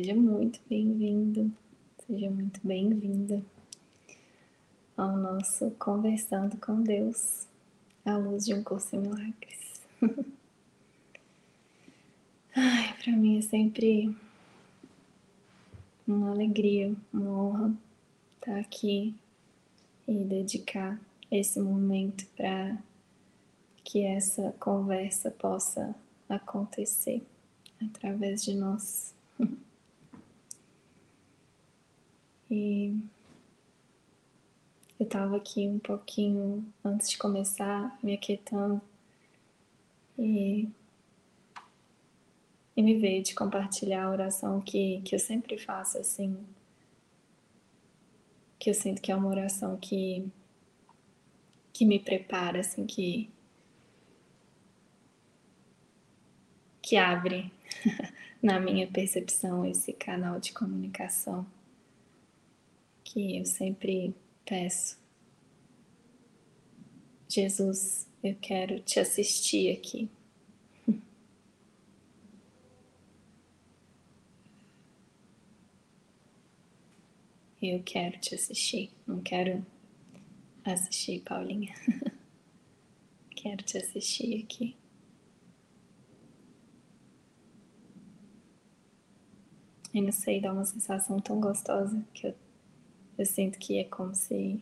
Seja muito bem-vindo, seja muito bem-vinda ao nosso Conversando com Deus à luz de um curso em milagres. Ai, para mim é sempre uma alegria, uma honra estar aqui e dedicar esse momento para que essa conversa possa acontecer através de nós. E eu estava aqui um pouquinho antes de começar, me aquietando. E, e me veio de compartilhar a oração que, que eu sempre faço assim, que eu sinto que é uma oração que, que me prepara, assim, que, que abre na minha percepção esse canal de comunicação que eu sempre peço. Jesus, eu quero te assistir aqui. Eu quero te assistir, não quero assistir Paulinha. quero te assistir aqui. E não sei, dá uma sensação tão gostosa que eu eu sinto que é como se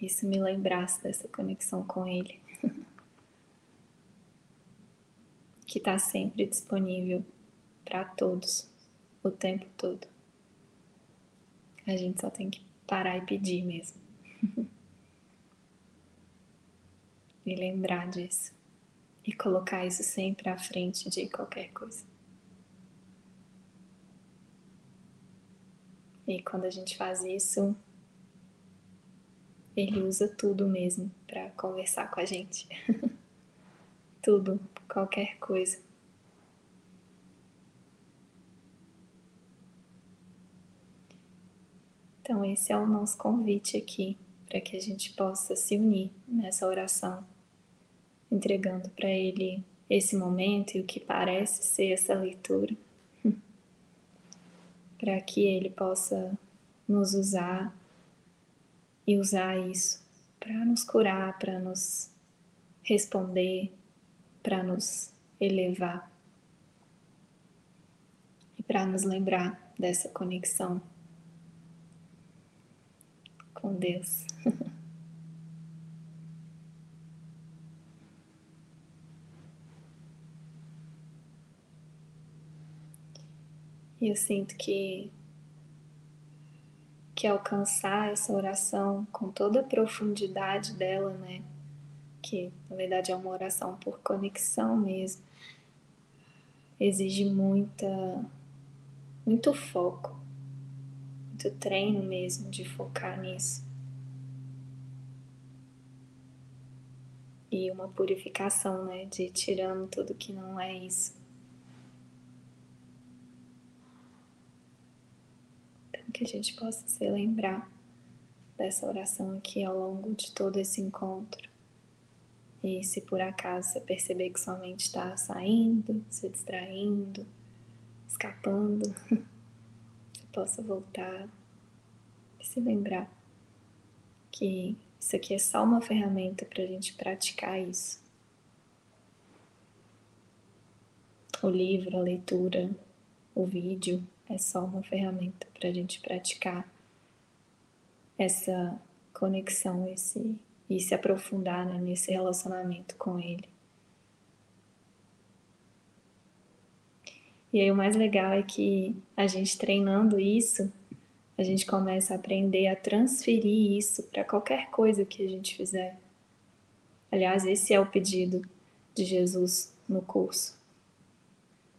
isso me lembrasse dessa conexão com Ele, que está sempre disponível para todos, o tempo todo. A gente só tem que parar e pedir mesmo. e lembrar disso. E colocar isso sempre à frente de qualquer coisa. E quando a gente faz isso, ele usa tudo mesmo para conversar com a gente. tudo, qualquer coisa. Então, esse é o nosso convite aqui para que a gente possa se unir nessa oração, entregando para Ele esse momento e o que parece ser essa leitura para que Ele possa nos usar e usar isso para nos curar, para nos responder, para nos elevar e para nos lembrar dessa conexão com Deus. E eu sinto que que alcançar essa oração com toda a profundidade dela, né? Que na verdade é uma oração por conexão mesmo. Exige muita muito foco, muito treino mesmo de focar nisso. E uma purificação, né, de tirando tudo que não é isso. Que a gente possa se lembrar dessa oração aqui ao longo de todo esse encontro. E se por acaso você perceber que sua mente está saindo, se distraindo, escapando, você possa voltar e se lembrar que isso aqui é só uma ferramenta para a gente praticar isso. O livro, a leitura, o vídeo, é só uma ferramenta para a gente praticar essa conexão esse, e se aprofundar né, nesse relacionamento com Ele. E aí o mais legal é que a gente treinando isso, a gente começa a aprender a transferir isso para qualquer coisa que a gente fizer. Aliás, esse é o pedido de Jesus no curso.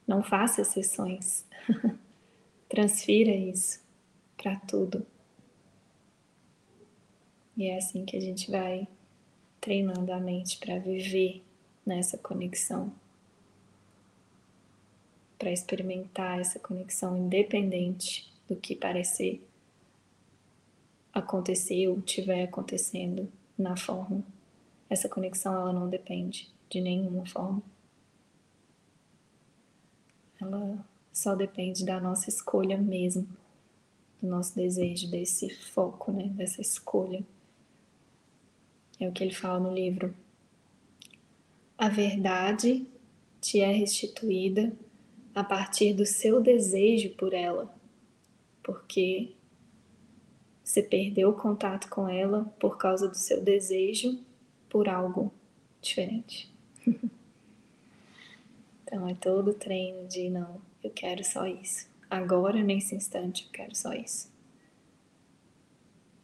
Não faça exceções. Transfira isso para tudo. E é assim que a gente vai treinando a mente para viver nessa conexão, para experimentar essa conexão independente do que parecer acontecer ou estiver acontecendo na forma. Essa conexão ela não depende de nenhuma forma. Ela só depende da nossa escolha mesmo, do nosso desejo, desse foco, né? dessa escolha. É o que ele fala no livro. A verdade te é restituída a partir do seu desejo por ela, porque você perdeu o contato com ela por causa do seu desejo por algo diferente. então é todo o treino de não, eu quero só isso. Agora, nesse instante, eu quero só isso.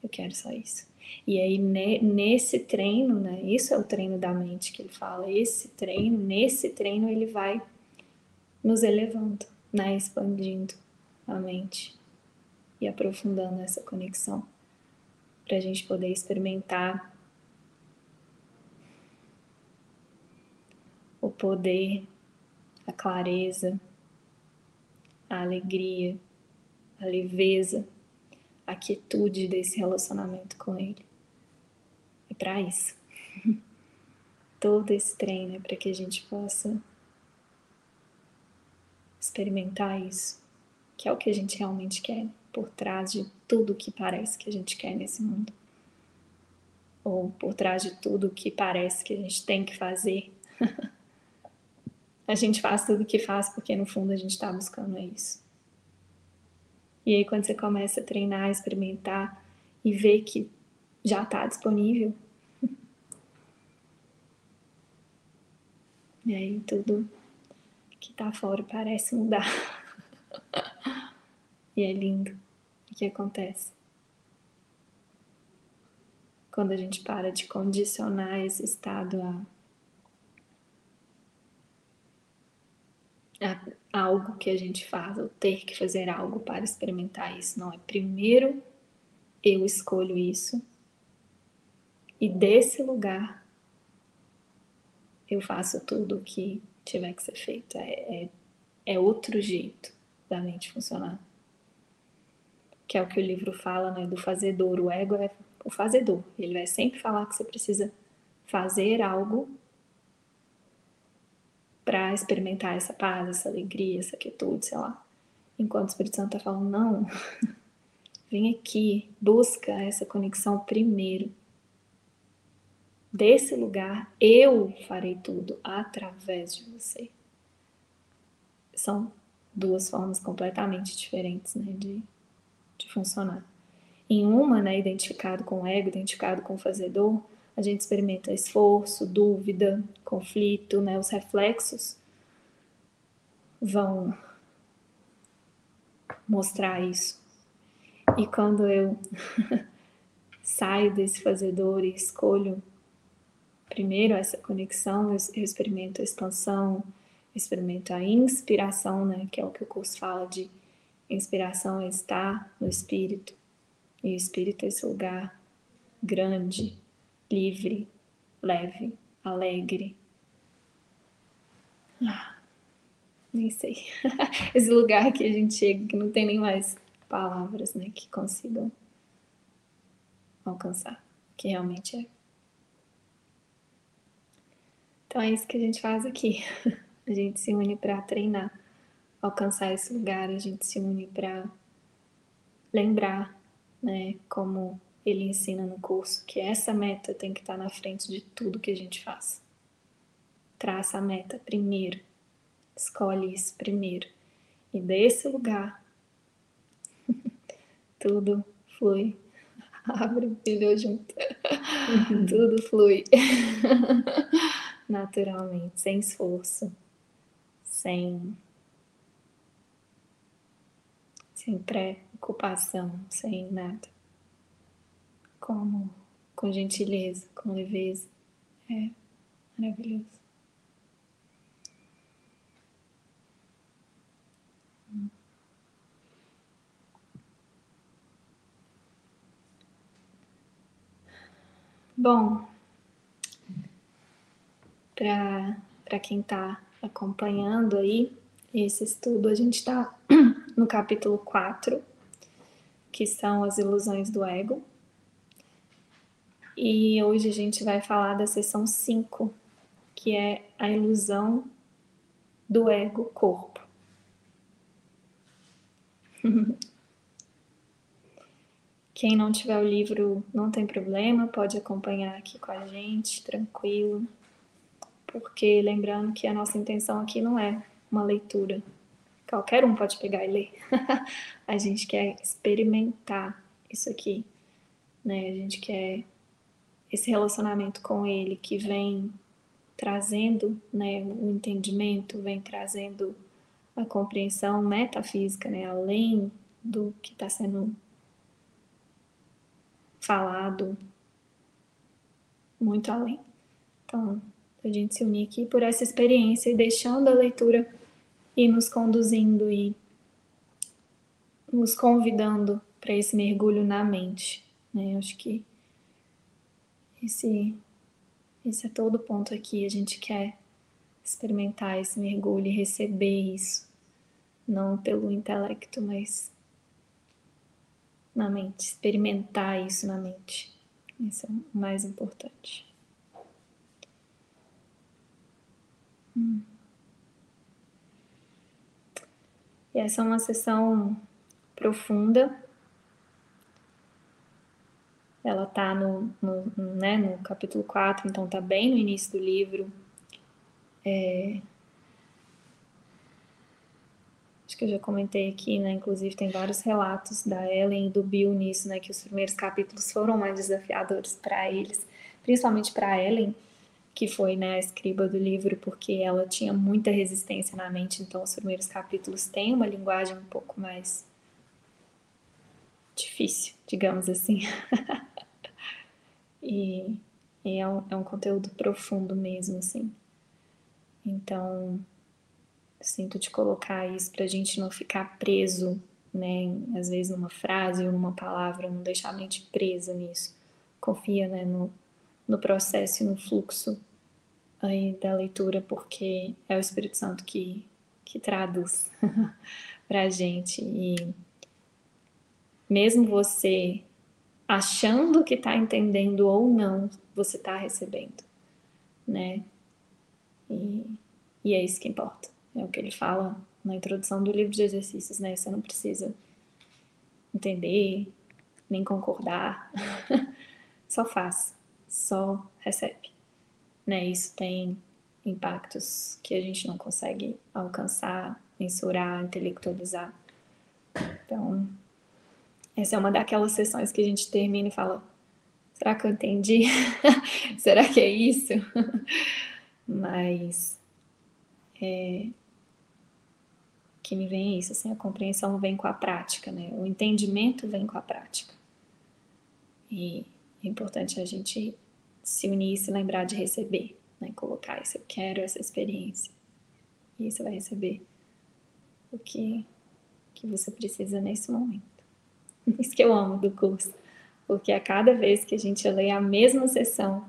Eu quero só isso. E aí, nesse treino, né? Isso é o treino da mente que ele fala. Esse treino, nesse treino, ele vai nos elevando, né? Expandindo a mente e aprofundando essa conexão para a gente poder experimentar o poder, a clareza, a alegria, a leveza, a quietude desse relacionamento com Ele. É para isso. Todo esse treino é para que a gente possa experimentar isso, que é o que a gente realmente quer, por trás de tudo que parece que a gente quer nesse mundo. Ou por trás de tudo que parece que a gente tem que fazer. a gente faz tudo que faz porque no fundo a gente está buscando é isso. E aí quando você começa a treinar, experimentar e ver que já está disponível, e aí tudo que está fora parece mudar. e é lindo o que acontece. Quando a gente para de condicionar esse estado a algo que a gente faz, ou ter que fazer algo para experimentar isso. Não, é primeiro eu escolho isso e desse lugar eu faço tudo o que tiver que ser feito. É, é, é, outro jeito da mente funcionar. Que é o que o livro fala, né, do fazedor. O ego é o fazedor. Ele vai sempre falar que você precisa fazer algo para experimentar essa paz, essa alegria, essa quietude, sei lá. Enquanto o Espírito Santo está falando, não, vem aqui, busca essa conexão primeiro. Desse lugar, eu farei tudo através de você. São duas formas completamente diferentes né, de, de funcionar. Em uma, né, identificado com o ego, identificado com o fazedor, a gente experimenta esforço, dúvida, conflito, né? Os reflexos vão mostrar isso. E quando eu saio desse fazedor e escolho primeiro essa conexão, eu experimento a expansão, experimento a inspiração, né? Que é o que o curso fala de inspiração é estar no espírito. E o espírito é esse lugar grande, livre, leve, alegre. Ah, nem sei. Esse lugar que a gente chega que não tem nem mais palavras, né, que consigam alcançar, que realmente é. Então é isso que a gente faz aqui. A gente se une para treinar, alcançar esse lugar, a gente se une para lembrar, né, como ele ensina no curso que essa meta tem que estar na frente de tudo que a gente faz. Traça a meta primeiro, escolhe isso primeiro. E desse lugar, tudo flui. Abre o filho junto. tudo flui. Naturalmente, sem esforço, sem, sem preocupação, sem nada como com gentileza, com leveza. É maravilhoso. Bom, para quem está acompanhando aí esse estudo, a gente está no capítulo 4, que são as ilusões do ego. E hoje a gente vai falar da sessão 5, que é a ilusão do ego-corpo. Quem não tiver o livro não tem problema, pode acompanhar aqui com a gente, tranquilo. Porque lembrando que a nossa intenção aqui não é uma leitura. Qualquer um pode pegar e ler. a gente quer experimentar isso aqui, né? A gente quer esse relacionamento com ele que vem trazendo, né, o entendimento, vem trazendo a compreensão metafísica, né, além do que está sendo falado, muito além. Então, a gente se unir aqui por essa experiência e deixando a leitura ir nos conduzindo e nos convidando para esse mergulho na mente. Né? Eu acho que esse, esse é todo o ponto aqui. A gente quer experimentar esse mergulho e receber isso, não pelo intelecto, mas na mente, experimentar isso na mente. Isso é o mais importante. Hum. E essa é uma sessão profunda. Ela está no, no, né, no capítulo 4, então está bem no início do livro. É... Acho que eu já comentei aqui, né? Inclusive tem vários relatos da Ellen e do Bill nisso, né? Que os primeiros capítulos foram mais desafiadores para eles, principalmente para Ellen, que foi né, a escriba do livro, porque ela tinha muita resistência na mente, então os primeiros capítulos têm uma linguagem um pouco mais difícil, digamos assim. e, e é, um, é um conteúdo profundo mesmo, assim. Então, sinto te colocar isso para a gente não ficar preso, né, às vezes numa frase ou numa palavra, não deixar a mente presa nisso. Confia, né, no, no processo e no fluxo aí da leitura, porque é o Espírito Santo que, que traduz para a gente. E mesmo você achando que está entendendo ou não, você está recebendo, né? E, e é isso que importa. É o que ele fala na introdução do livro de exercícios, né? Você não precisa entender, nem concordar, só faz, só recebe, né? Isso tem impactos que a gente não consegue alcançar, mensurar, intelectualizar. Então, essa é uma daquelas sessões que a gente termina e fala: será que eu entendi? será que é isso? Mas é, que me vem é isso, assim, a compreensão vem com a prática, né? O entendimento vem com a prática. E é importante a gente se unir e se lembrar de receber, né? Colocar isso, eu quero essa experiência. E você vai receber o que, que você precisa nesse momento. Isso que eu amo do curso, porque a cada vez que a gente lê a mesma sessão,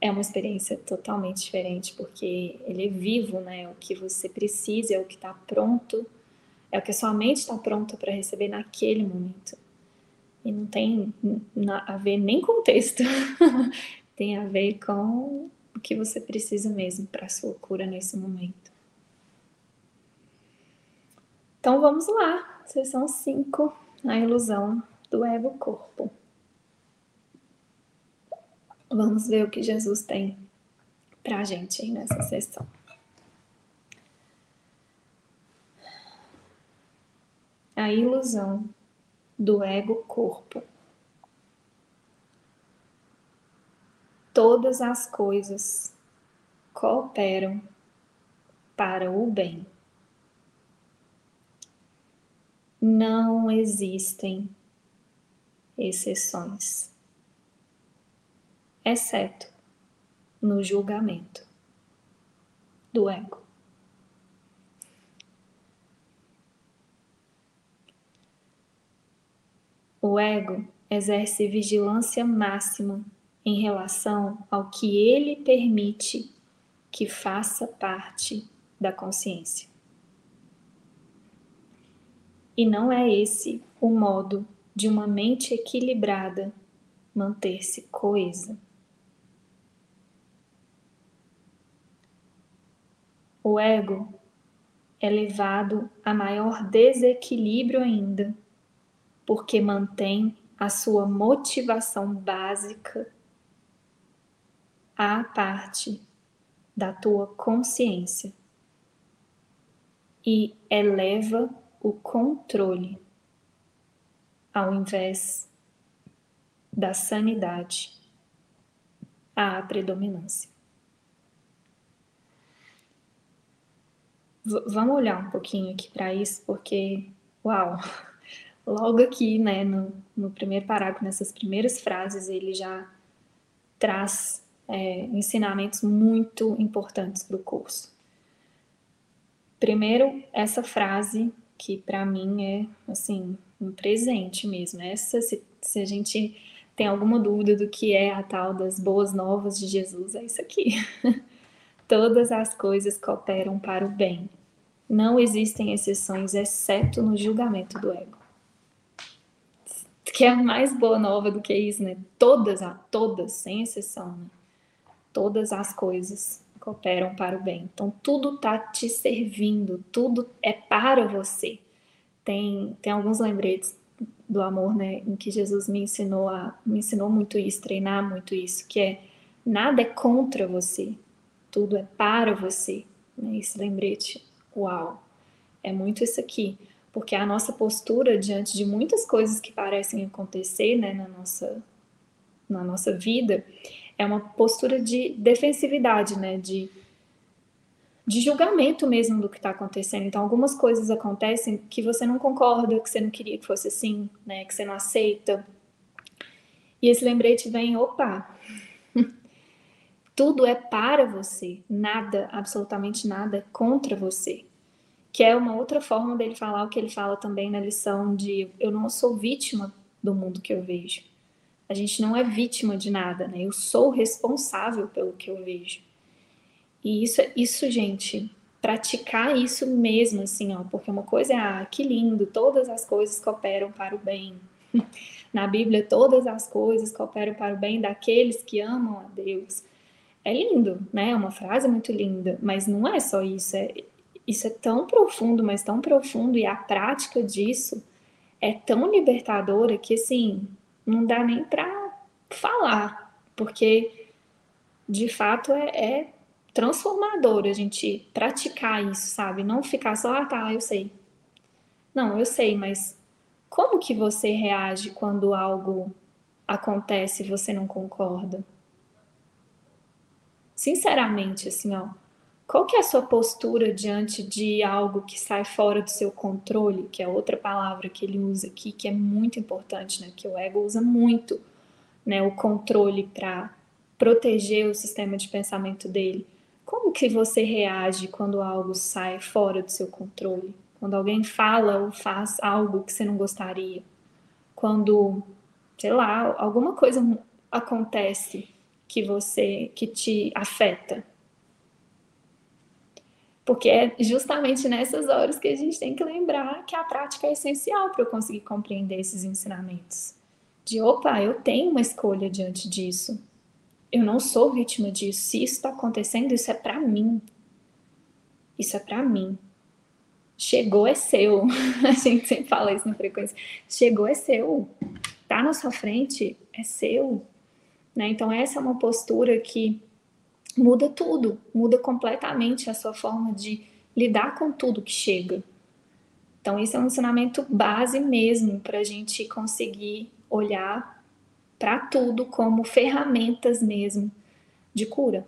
é uma experiência totalmente diferente, porque ele é vivo, né? O que você precisa é o que está pronto, é o que a sua mente está pronta para receber naquele momento. E não tem a ver nem com o texto, tem a ver com o que você precisa mesmo para sua cura nesse momento. Então vamos lá, sessão 5, a ilusão do ego-corpo. Vamos ver o que Jesus tem para a gente nessa sessão. A ilusão do ego-corpo. Todas as coisas cooperam para o bem. Não existem exceções exceto no julgamento do ego. O ego exerce vigilância máxima em relação ao que ele permite que faça parte da consciência. E não é esse o modo de uma mente equilibrada manter-se coesa. O ego é levado a maior desequilíbrio ainda, porque mantém a sua motivação básica à parte da tua consciência e eleva o controle ao invés da sanidade à predominância. V vamos olhar um pouquinho aqui para isso, porque, uau, logo aqui, né, no, no primeiro parágrafo, nessas primeiras frases, ele já traz é, ensinamentos muito importantes para o curso. Primeiro, essa frase que para mim é assim um presente mesmo. Essa, se, se, a gente tem alguma dúvida do que é a tal das boas novas de Jesus, é isso aqui. Todas as coisas cooperam para o bem. Não existem exceções, exceto no julgamento do ego. Que é mais boa nova do que isso, né? Todas, todas, sem exceção, né? Todas as coisas cooperam para o bem. Então, tudo está te servindo, tudo é para você. Tem, tem alguns lembretes do amor, né, em que Jesus me ensinou a me ensinou muito isso, treinar muito isso, que é nada é contra você, tudo é para você. Né? Esse lembrete, uau, é muito isso aqui, porque a nossa postura diante de muitas coisas que parecem acontecer, né, na nossa na nossa vida, é uma postura de defensividade, né? De, de julgamento mesmo do que está acontecendo. Então, algumas coisas acontecem que você não concorda, que você não queria que fosse assim, né? Que você não aceita. E esse lembrete vem, opa, tudo é para você, nada, absolutamente nada é contra você. Que é uma outra forma dele falar o que ele fala também na lição de eu não sou vítima do mundo que eu vejo. A gente não é vítima de nada, né? Eu sou responsável pelo que eu vejo. E isso, isso, gente, praticar isso mesmo, assim, ó, porque uma coisa é, ah, que lindo, todas as coisas cooperam para o bem. Na Bíblia, todas as coisas cooperam para o bem daqueles que amam a Deus. É lindo, né? É uma frase muito linda, mas não é só isso. É, isso é tão profundo, mas tão profundo, e a prática disso é tão libertadora que, assim, não dá nem para falar, porque de fato é, é transformador a gente praticar isso, sabe? Não ficar só, ah, tá, eu sei. Não, eu sei, mas como que você reage quando algo acontece e você não concorda? Sinceramente, assim, ó, qual que é a sua postura diante de algo que sai fora do seu controle, que é outra palavra que ele usa aqui, que é muito importante, né? Que o ego usa muito, né? O controle para proteger o sistema de pensamento dele. Como que você reage quando algo sai fora do seu controle? Quando alguém fala ou faz algo que você não gostaria? Quando, sei lá, alguma coisa acontece que você que te afeta, porque é justamente nessas horas que a gente tem que lembrar que a prática é essencial para eu conseguir compreender esses ensinamentos. De opa, eu tenho uma escolha diante disso. Eu não sou vítima disso. Se isso está acontecendo, isso é para mim. Isso é para mim. Chegou é seu. A gente sempre fala isso na frequência. Chegou é seu. Tá na sua frente é seu. Né? Então essa é uma postura que muda tudo, muda completamente a sua forma de lidar com tudo que chega. Então, esse é um ensinamento base mesmo para a gente conseguir olhar para tudo como ferramentas mesmo de cura,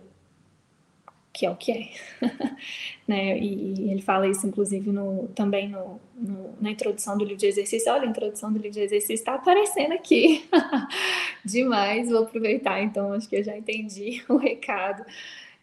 que é o que é. né? E, ele fala isso, inclusive, no, também no, no, na introdução do livro de exercício. Olha, a introdução do livro de exercício está aparecendo aqui. Demais, vou aproveitar, então, acho que eu já entendi o recado.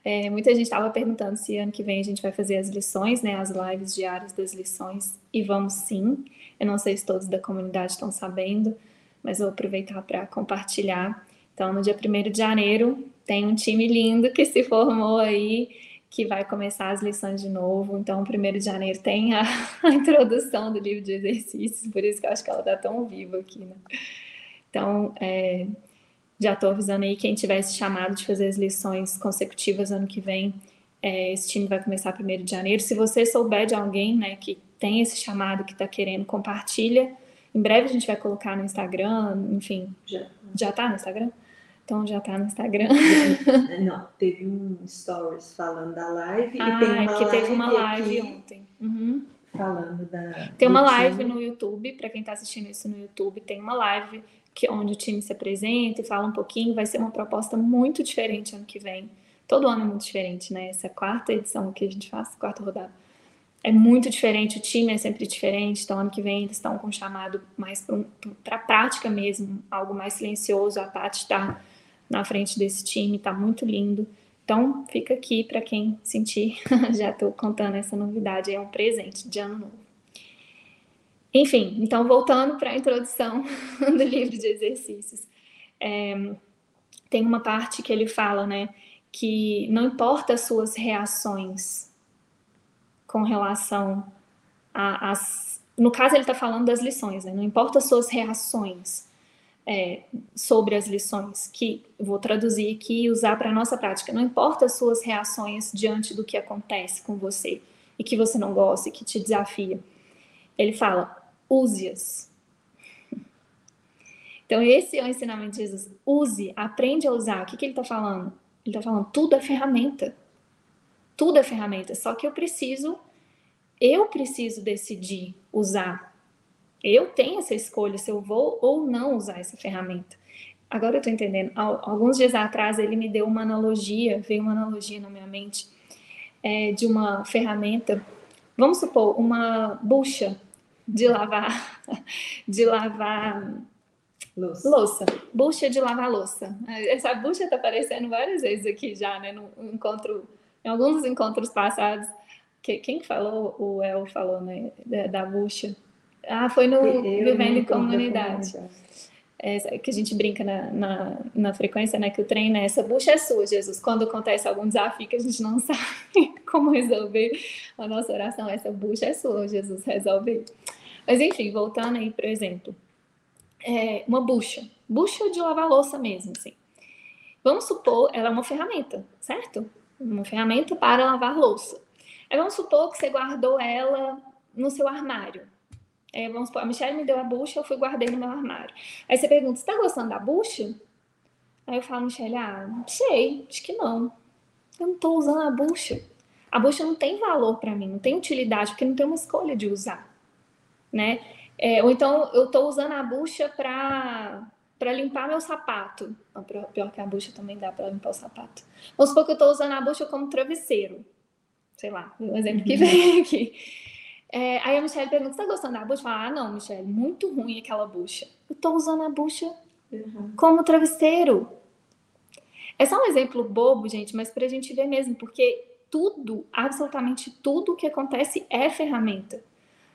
É, muita gente estava perguntando se ano que vem a gente vai fazer as lições, né, as lives diárias das lições, e vamos sim. Eu não sei se todos da comunidade estão sabendo, mas vou aproveitar para compartilhar. Então, no dia 1 de janeiro, tem um time lindo que se formou aí, que vai começar as lições de novo. Então, 1 de janeiro tem a, a introdução do livro de exercícios, por isso que eu acho que ela está tão viva aqui, né? Então, é, já estou avisando aí quem tivesse chamado de fazer as lições consecutivas ano que vem, É, esse time vai começar 1 de janeiro. Se você souber de alguém né, que tem esse chamado, que está querendo, compartilha. Em breve a gente vai colocar no Instagram, enfim. Já, já tá no Instagram? Então já tá no Instagram. Não, teve um stories falando da live ah, e tem uma é que live teve uma live ontem. Uhum. falando da. Tem uma live time. no YouTube, para quem está assistindo isso no YouTube, tem uma live que onde o time se apresenta e fala um pouquinho. Vai ser uma proposta muito diferente ano que vem. Todo ano é muito diferente, né? Essa quarta edição que a gente faz, quarta rodada. É muito diferente, o time é sempre diferente. Então, ano que vem eles estão com um chamado mais para a prática mesmo, algo mais silencioso. A Tati está na frente desse time, está muito lindo. Então, fica aqui para quem sentir. Já estou contando essa novidade, é um presente de ano novo. Enfim, então voltando para a introdução do livro de exercícios, é, tem uma parte que ele fala, né, que não importa as suas reações com relação às. No caso, ele está falando das lições, né, não importa as suas reações é, sobre as lições, que vou traduzir aqui e usar para a nossa prática, não importa as suas reações diante do que acontece com você e que você não gosta e que te desafia. Ele fala, use-as. Então, esse é o ensinamento de Jesus. Use, aprende a usar. O que, que ele está falando? Ele está falando, tudo é ferramenta. Tudo é ferramenta. Só que eu preciso, eu preciso decidir usar. Eu tenho essa escolha se eu vou ou não usar essa ferramenta. Agora eu estou entendendo. Alguns dias atrás ele me deu uma analogia, veio uma analogia na minha mente é, de uma ferramenta. Vamos supor, uma bucha de lavar, de lavar Louça. louça, bucha de lavar louça. Essa bucha está aparecendo várias vezes aqui já, né? No encontro, em alguns dos encontros passados. Que, quem falou? O El falou, né? Da, da bucha. Ah, foi no Eu Vivendo em Comunidade. comunidade. É, que a gente brinca na, na, na frequência, né? Que o treino é essa bucha é sua, Jesus. Quando acontece algum desafio que a gente não sabe como resolver, a nossa oração, essa bucha é sua, Jesus, resolve. Mas enfim, voltando aí, por exemplo, é uma bucha, bucha de lavar louça mesmo, assim. Vamos supor, ela é uma ferramenta, certo? Uma ferramenta para lavar louça. Aí vamos supor que você guardou ela no seu armário. É, vamos supor, a Michelle me deu a bucha, eu fui guardei no meu armário. Aí você pergunta, você tá gostando da bucha? Aí eu falo, Michelle, ah, não sei, acho que não. Eu não tô usando a bucha. A bucha não tem valor para mim, não tem utilidade, porque não tem uma escolha de usar né? É, ou então eu estou usando a bucha para para limpar meu sapato. Não, pior que a bucha também dá para limpar o sapato. Vamos supor que eu estou usando a bucha como travesseiro. Sei lá, um exemplo que vem aqui. É, aí a Michelle pergunta: Você está gostando da bucha? Fala: Ah, não, Michelle, muito ruim aquela bucha. Eu estou usando a bucha Uhum. como travesseiro. É só um exemplo bobo, gente, mas para a gente ver mesmo, porque tudo, absolutamente tudo que acontece é ferramenta.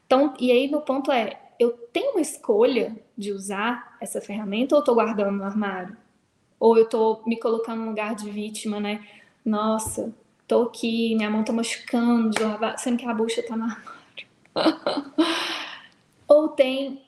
Então, e aí no ponto é, eu tenho uma escolha de usar essa ferramenta ou eu tô guardando no armário? Ou eu tô me colocando no lugar de vítima, né? Nossa, tô aqui, minha mão tá machucando sendo que a bucha tá armário. ou tem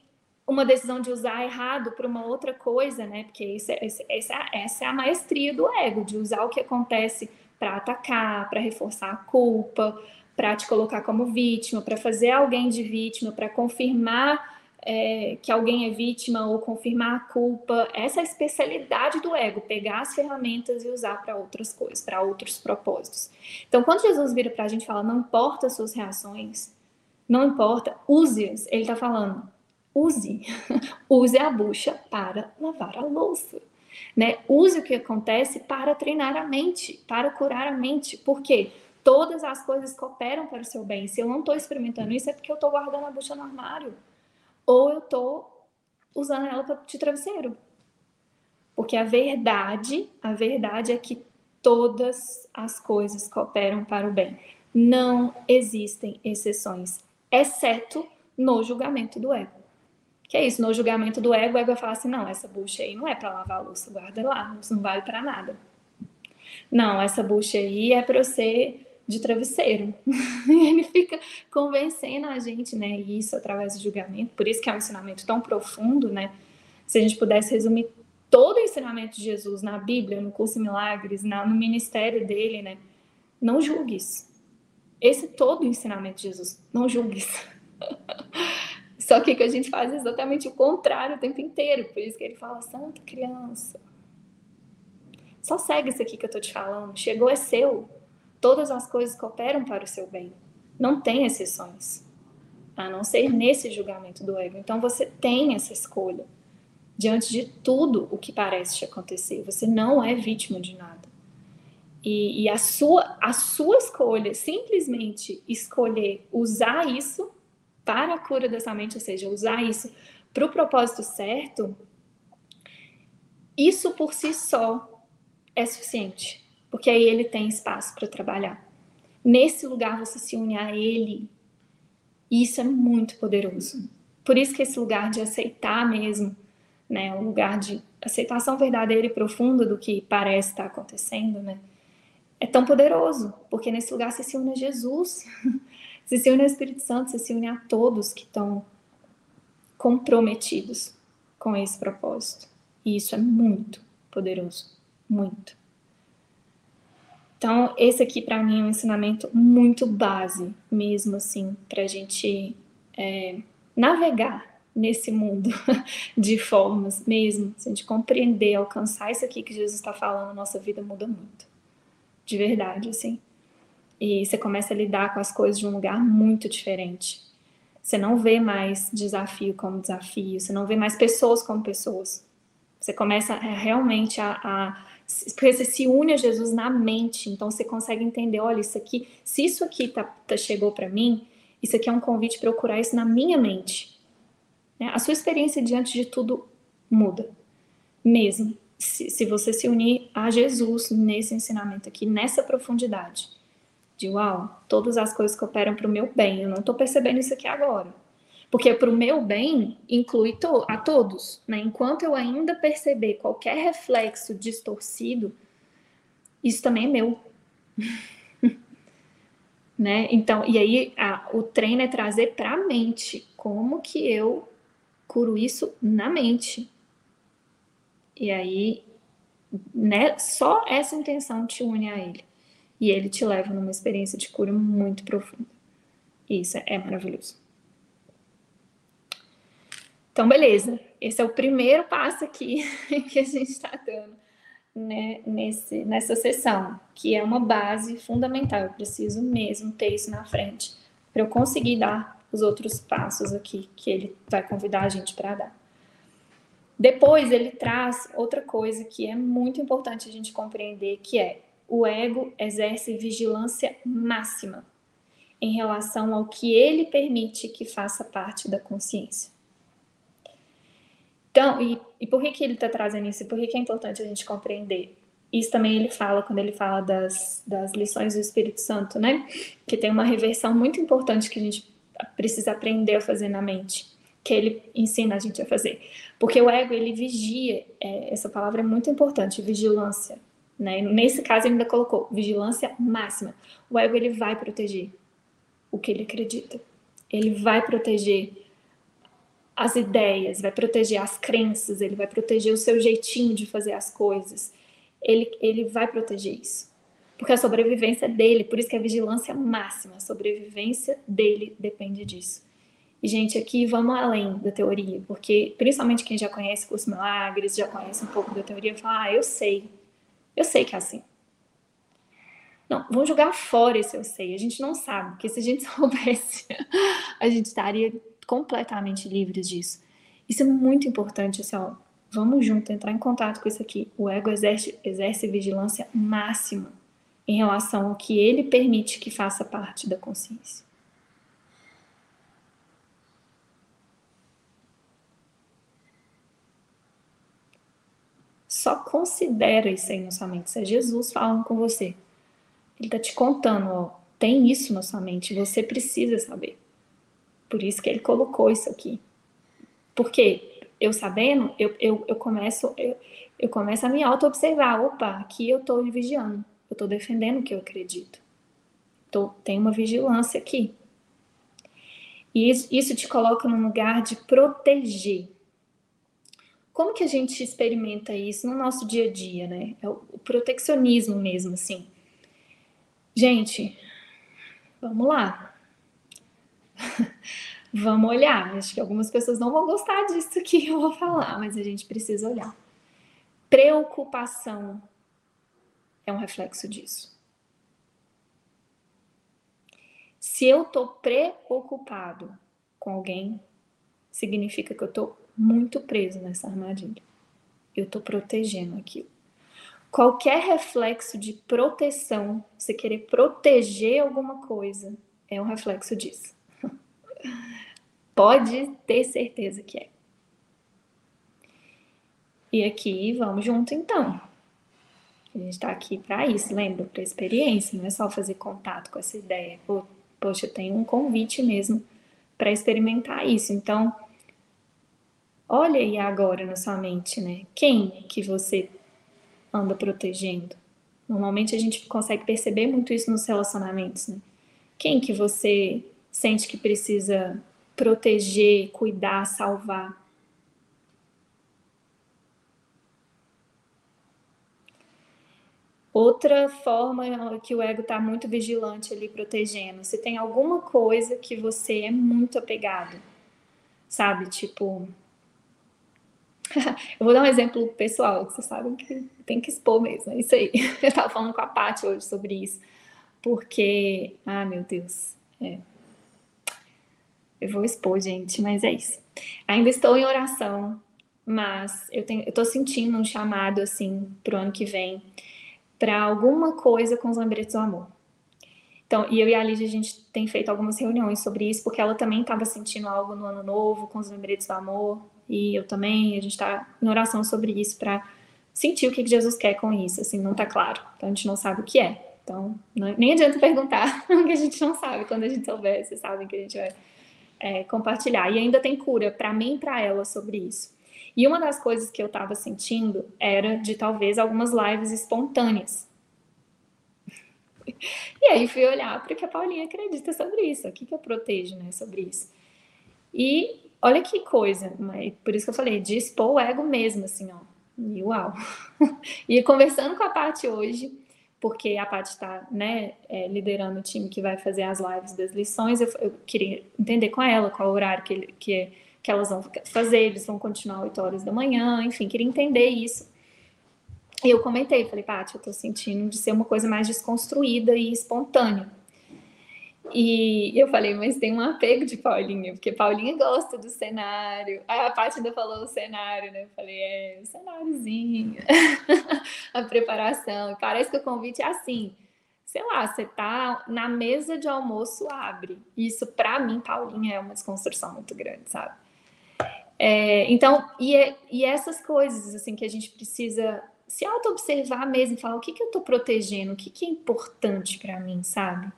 uma decisão de usar errado para uma outra coisa, né? Porque isso é, essa, essa é a maestria do ego, de usar o que acontece para atacar, para reforçar a culpa, para te colocar como vítima, para fazer alguém de vítima, para confirmar é, que alguém é vítima ou confirmar a culpa. Essa é a especialidade do ego, pegar as ferramentas e usar para outras coisas, para outros propósitos. Então, quando Jesus vira para a gente e fala, não importa as suas reações, não importa, use-as, ele está falando, use, use a bucha para lavar a louça. Né? Use o que acontece para treinar a mente, para curar a mente. Por quê? todas as coisas cooperam para o seu bem. Se eu não estou experimentando isso, é porque eu estou guardando a bucha no armário. Ou eu estou usando ela de travesseiro. Porque a verdade, a verdade é que todas as coisas cooperam para o bem. Não existem exceções, exceto no julgamento do ego. Que é isso, no julgamento do ego, o ego vai falar assim: não, essa bucha aí não é para lavar a louça, guarda lá, isso não vale para nada. Não, essa bucha aí é para você de travesseiro. Ele fica convencendo a gente, né? Isso através do julgamento. Por isso que é um ensinamento tão profundo, né? Se a gente pudesse resumir todo o ensinamento de Jesus na Bíblia, no curso de milagres, na, no ministério dele, né? Não julgues. Esse é todo o ensinamento de Jesus. Não julgues. Só que, que a gente faz exatamente o contrário o tempo inteiro. Por isso que ele fala, santa criança. Só segue isso aqui que eu tô te falando. Chegou é seu. Todas as coisas cooperam para o seu bem. Não tem exceções. A não ser nesse julgamento do ego. Então você tem essa escolha. Diante de tudo o que parece te acontecer. Você não é vítima de nada. E, e a, sua, a sua escolha, simplesmente escolher usar isso para a cura dessa mente, ou seja, usar isso para o propósito certo, isso por si só é suficiente, porque aí ele tem espaço para trabalhar. Nesse lugar você se une a ele, e isso é muito poderoso. Por isso que esse lugar de aceitar mesmo, né, um lugar de aceitação verdadeira e profunda do que parece estar acontecendo, né, é tão poderoso, porque nesse lugar você se une a Jesus. Você se une ao Espírito Santo, você se une a todos que estão comprometidos com esse propósito. E isso é muito poderoso, muito. Então, esse aqui para mim é um ensinamento muito base, mesmo assim, para a gente é, navegar nesse mundo de formas mesmo, se a gente compreender, alcançar isso aqui que Jesus está falando, nossa vida muda muito. De verdade, assim. E você começa a lidar com as coisas de um lugar muito diferente. Você não vê mais desafio como desafio, você não vê mais pessoas como pessoas. Você começa realmente a, a porque você se une a Jesus na mente, então você consegue entender, olha, isso aqui, se isso aqui tá, tá chegou para mim, isso aqui é um convite para procurar isso na minha mente. Né? A sua experiência diante de tudo muda, mesmo. Se, se você se unir a Jesus nesse ensinamento aqui, nessa profundidade de uau, todas as coisas que operam para o meu bem. Eu não estou percebendo isso aqui agora. Porque para o meu bem inclui to a todos. Né? Enquanto eu ainda perceber qualquer reflexo distorcido, isso também é meu. né? Então, e aí a, o treino é trazer para a mente como que eu curo isso na mente. E aí, né, só essa intenção te une a ele e ele te leva numa experiência de cura muito profunda. E isso é maravilhoso. Então, beleza. Esse é o primeiro passo aqui que a gente está dando né, nesse, nessa sessão, que é uma base fundamental. Eu preciso mesmo ter isso na frente para eu conseguir dar os outros passos aqui que ele vai convidar a gente para dar. Depois ele traz outra coisa que é muito importante a gente compreender, que é o ego exerce vigilância máxima em relação ao que ele permite que faça parte da consciência. Então, e, e por que, que ele está trazendo isso? E por que, que é importante a gente compreender? Isso também ele fala quando ele fala das, das lições do Espírito Santo, né? Que tem uma reversão muito importante que a gente precisa aprender a fazer na mente, que ele ensina a gente a fazer. Porque o ego, ele vigia, é, essa palavra é muito importante, vigilância. Né? Nesse caso, ele ainda colocou vigilância máxima. O ego ele vai proteger o que ele acredita. Ele vai proteger as ideias, vai proteger as crenças, ele vai proteger o seu jeitinho de fazer as coisas. Ele, ele vai proteger isso. Porque a sobrevivência dele, por isso que é vigilância máxima, a sobrevivência dele depende disso. E, gente, aqui vamos além da teoria, porque principalmente quem já conhece curso Milagres, já conhece um pouco da teoria, fala, ah, eu sei, eu sei que é assim. Não, vamos jogar fora esse eu sei. A gente não sabe, porque se a gente soubesse, a gente estaria completamente livres disso. Isso é muito importante, assim, ó, vamos junto entrar em contato com isso aqui. O ego exerce, exerce vigilância máxima em relação ao que ele permite que faça parte da consciência. Só considera isso aí na sua mente. Isso é Jesus falando com você. Ele está te contando, ó, tem isso na sua mente, você precisa saber. Por isso que ele colocou isso aqui. Porque eu sabendo, eu, eu, eu começo eu, eu começo a me auto-observar. Opa, aqui eu estou vigiando. Eu estou defendendo o que eu acredito. Tô, tem uma vigilância aqui. E isso, isso te coloca num lugar de proteger. Como que a gente experimenta isso no nosso dia a dia, né? É o proteccionismo mesmo, assim. Gente, vamos lá. vamos olhar. Acho que algumas pessoas não vão gostar disso que eu vou falar, mas a gente precisa olhar. Preocupação é um reflexo disso. Se eu tô preocupado com alguém, significa que eu tô muito preso nessa armadilha. Eu tô protegendo aquilo. Qualquer reflexo de proteção, você querer proteger alguma coisa, é um reflexo disso. Pode ter certeza que é. E aqui, vamos junto então. A gente está aqui para isso, lembra? Para experiência, não é só fazer contato com essa ideia. Poxa, tenho um convite mesmo para experimentar isso. Então, olha aí agora na sua mente, né? Quem que você anda protegendo? Normalmente a gente consegue perceber muito isso nos relacionamentos, né? Quem que você sente que precisa proteger, cuidar, salvar? Outra forma que o ego está muito vigilante ali, protegendo. Se tem alguma coisa que você é muito apegado, sabe? Tipo. eu vou dar um exemplo pessoal, que vocês sabem que tem que expor mesmo, é isso aí. Eu estava falando com a Paty hoje sobre isso. Porque. Ah, meu Deus. É. Eu vou expor, gente, mas é isso. Ainda estou em oração, mas eu, tenho, eu tô sentindo um chamado, assim, pro ano que vem para alguma coisa com os lembretes do amor. Então, e eu e a Lídia, a gente tem feito algumas reuniões sobre isso, porque ela também estava sentindo algo no ano novo com os lembretes do amor, e eu também, a gente está em oração sobre isso para sentir o que Jesus quer com isso, assim, não está claro. Então, a gente não sabe o que é. Então, não, nem adianta perguntar, porque a gente não sabe. Quando a gente souber, vocês sabem que a gente vai é, compartilhar. E ainda tem cura para mim e para ela sobre isso. E uma das coisas que eu estava sentindo era de talvez algumas lives espontâneas. E aí fui olhar para o que a Paulinha acredita sobre isso, o que, que eu protejo né, sobre isso. E olha que coisa, por isso que eu falei, de expor o ego mesmo, assim, ó. E uau! E conversando com a Paty hoje, porque a Paty está né, é, liderando o time que vai fazer as lives das lições, eu, eu queria entender com ela qual o horário que, que que elas vão fazer, eles vão continuar 8 horas da manhã, enfim, queria entender isso. E eu comentei, falei, Paty, eu tô sentindo de ser uma coisa mais desconstruída e espontânea. E eu falei, mas tem um apego de Paulinha, porque Paulinha gosta do cenário. A Paty ainda falou o cenário, né? Eu falei, é, o cenáriozinho, a preparação. Parece que o convite é assim, sei lá, você tá na mesa de almoço, abre. Isso, para mim, Paulinha, é uma desconstrução muito grande, sabe? É, então, e, é, e essas coisas assim que a gente precisa se auto-observar mesmo, falar o que, que eu estou protegendo, o que, que é importante para mim, sabe?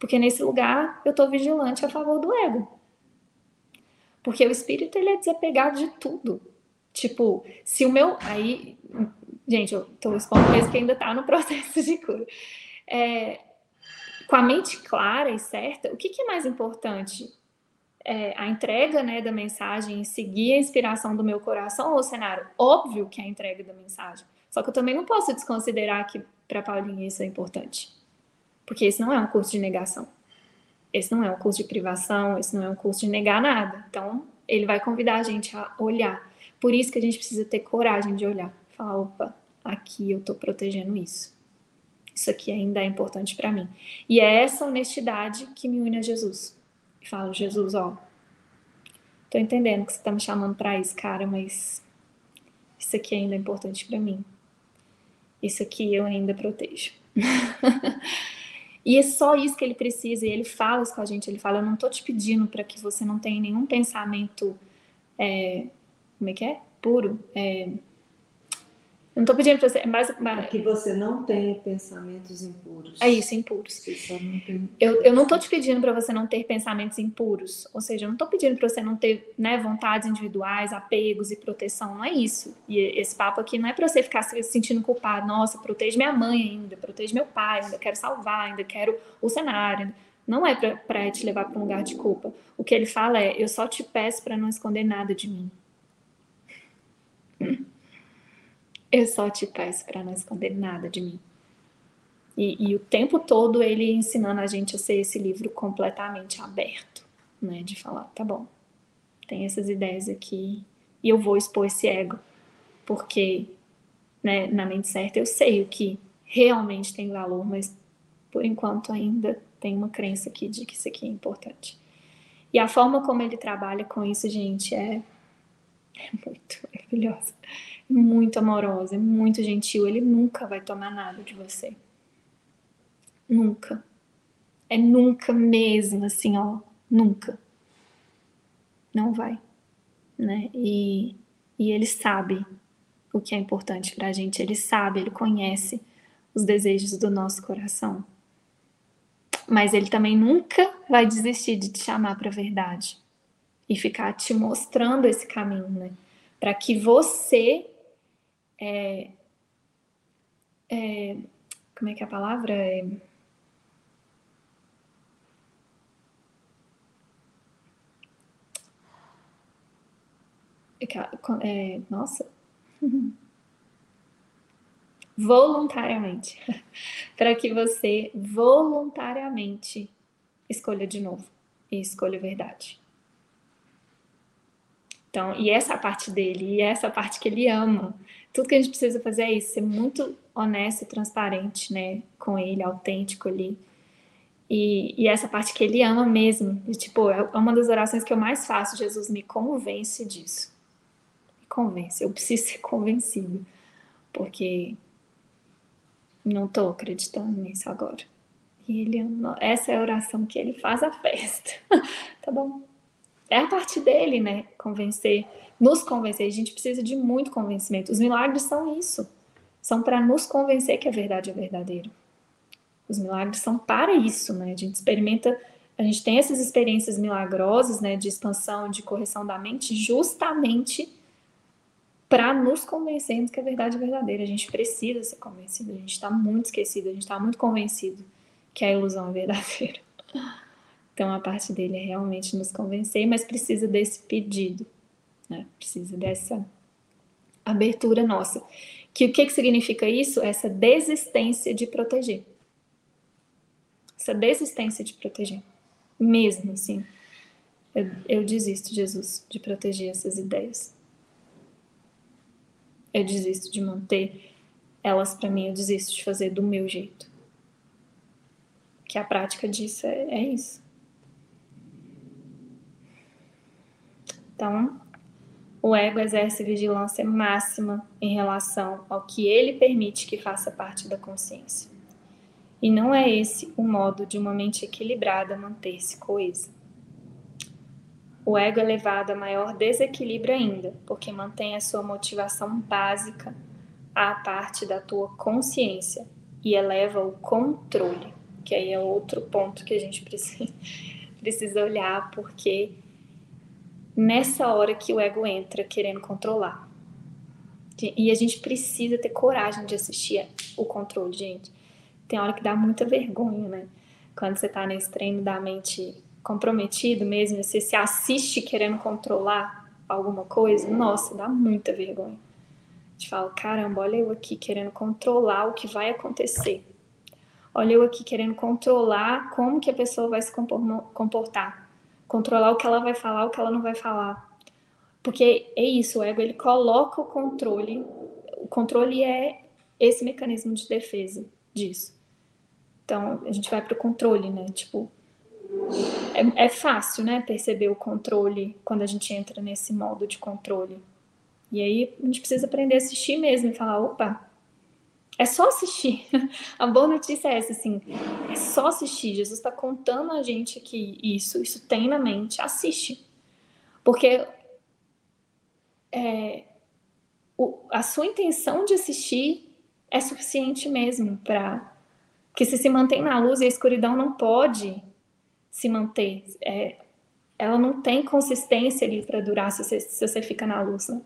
Porque nesse lugar eu estou vigilante a favor do ego. Porque o espírito ele é desapegado de tudo. Tipo, se o meu. Aí, gente, eu estou expondo mesmo que ainda está no processo de cura. É, com a mente clara e certa, o que, que é mais importante? é, a entrega né, da mensagem seguir a inspiração do meu coração ou cenário? Óbvio que é a entrega da mensagem. Só que eu também não posso desconsiderar que para Paulinha isso é importante. Porque esse não é um curso de negação. Esse não é um curso de privação, esse não é um curso de negar nada. Então, ele vai convidar a gente a olhar. Por isso que a gente precisa ter coragem de olhar. Falar, opa, aqui eu estou protegendo isso. Isso aqui ainda é importante para mim. E é essa honestidade que me une a Jesus e falo, Jesus, ó, tô entendendo que você tá me chamando para isso, cara, mas isso aqui ainda é importante para mim. Isso aqui eu ainda protejo. e é só isso que ele precisa, e ele fala isso com a gente, ele fala, eu não tô te pedindo para que você não tenha nenhum pensamento, é, como é que é? Puro, é, não estou pedindo para você. Mas, mas... que você não tenha pensamentos impuros. É isso, impuros. Eu, eu não estou te pedindo para você não ter pensamentos impuros. Ou seja, eu não estou pedindo para você não ter né, vontades individuais, apegos e proteção. Não é isso. E esse papo aqui não é para você ficar se sentindo culpado. Nossa, protege minha mãe ainda, protege meu pai, ainda quero salvar, ainda quero o cenário. Não é para te levar para um lugar de culpa. O que ele fala é: eu só te peço para não esconder nada de mim. Eu só te peço para não esconder nada de mim. E, e, o tempo todo ele ensinando a gente a ser esse livro completamente aberto, né? De falar, tá bom, tem essas ideias aqui e eu vou expor esse ego, porque né, na mente certa eu sei o que realmente tem valor, mas por enquanto ainda tem uma crença aqui de que isso aqui é importante. E a forma como ele trabalha com isso, gente, é, é muito maravilhosa, muito amorosa, é muito gentil. Ele nunca vai tomar nada de você. Nunca. É nunca mesmo, assim, ó, nunca. Não vai, né? E, e ele sabe o que é importante para a gente, ele sabe, ele conhece os desejos do nosso coração. Mas ele também nunca vai desistir de te chamar para a verdade e ficar te mostrando esse caminho, né? Para que você. É, é, como é que é a palavra? É, é, é nossa. voluntariamente, para que você voluntariamente escolha de novo e escolha verdade. Então, e essa parte dele, e essa parte que ele ama. Tudo que a gente precisa fazer é isso, ser muito honesto e transparente, né, com ele, autêntico ali. E, e essa parte que ele ama mesmo. E, tipo, é uma das orações que eu mais faço. Jesus me convence disso. Me convence. Eu preciso ser convencido. Porque não estou acreditando nisso agora. E ele, essa é a oração que ele faz a festa. tá bom? É a parte dele, né? Convencer, nos convencer. A gente precisa de muito convencimento. Os milagres são isso. São para nos convencer que a verdade é verdadeira. Os milagres são para isso, né? A gente experimenta, a gente tem essas experiências milagrosas, né, de expansão, de correção da mente, justamente para nos convencermos que a verdade é verdadeira. A gente precisa ser convencido, a gente está muito esquecido, a gente está muito convencido que a ilusão é verdadeira. Então a parte dele é realmente nos convencer, mas precisa desse pedido, né? precisa dessa abertura nossa. Que o que, que significa isso? Essa desistência de proteger. Essa desistência de proteger. Mesmo assim. Eu, eu desisto, Jesus, de proteger essas ideias eu desisto de manter elas para mim, eu desisto de fazer do meu jeito. Que a prática disso é, é isso. Então, o ego exerce vigilância máxima em relação ao que ele permite que faça parte da consciência. E não é esse o modo de uma mente equilibrada manter-se coesa. O ego é levado a maior desequilíbrio ainda, porque mantém a sua motivação básica à parte da tua consciência e eleva o controle, que aí é outro ponto que a gente precisa, precisa olhar, porque nessa hora que o ego entra querendo controlar. E a gente precisa ter coragem de assistir o controle, gente. Tem hora que dá muita vergonha, né? Quando você tá nesse treino da mente comprometido mesmo, você se assiste querendo controlar alguma coisa, nossa, dá muita vergonha. A gente fala, caramba, olha eu aqui querendo controlar o que vai acontecer. Olha eu aqui querendo controlar como que a pessoa vai se comportar. Controlar o que ela vai falar, o que ela não vai falar. Porque é isso, o ego ele coloca o controle. O controle é esse mecanismo de defesa disso. Então, a gente vai para o controle, né? Tipo, é, é fácil, né, perceber o controle quando a gente entra nesse modo de controle. E aí a gente precisa aprender a assistir mesmo e falar, opa, é só assistir. A boa notícia é essa, assim, é só assistir. Jesus está contando a gente que isso, isso tem na mente, assiste. Porque é, o, a sua intenção de assistir é suficiente mesmo para que se se mantém na luz e a escuridão não pode se manter. É, ela não tem consistência ali para durar se você, se você fica na luz, né?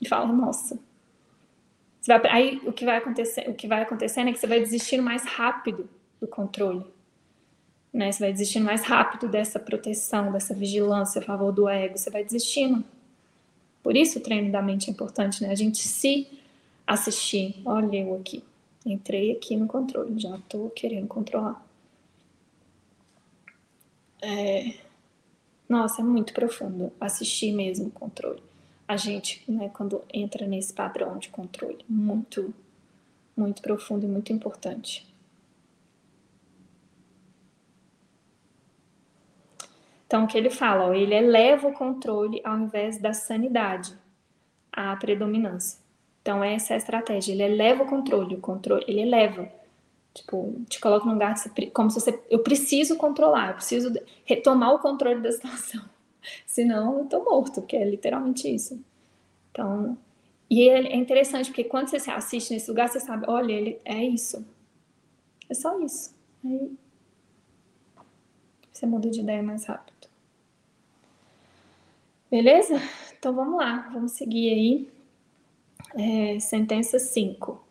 E fala, nossa. Vai, aí o que vai acontecer, o que vai acontecendo é que você vai desistindo mais rápido do controle. Né? Você vai desistindo mais rápido dessa proteção, dessa vigilância a favor do ego, você vai desistindo. Por isso o treino da mente é importante, né? A gente se assistir. Olha eu aqui. Entrei aqui no controle, já estou querendo controlar. É... Nossa, é muito profundo assistir mesmo o controle. A gente, né, quando entra nesse padrão de controle, muito, muito profundo e muito importante. Então, o que ele fala? Ó, ele eleva o controle ao invés da sanidade, a predominância. Então, essa é a estratégia. Ele eleva o controle, o controle, ele eleva. Tipo, te coloca num lugar como se você. Eu preciso controlar, eu preciso retomar o controle da situação. Senão eu tô morto, porque é literalmente isso. Então. E é interessante, porque quando você assiste nesse lugar, você sabe, olha, ele é isso. É só isso. Aí você muda de ideia mais rápido. Beleza? Então vamos lá, vamos seguir aí. É, sentença 5.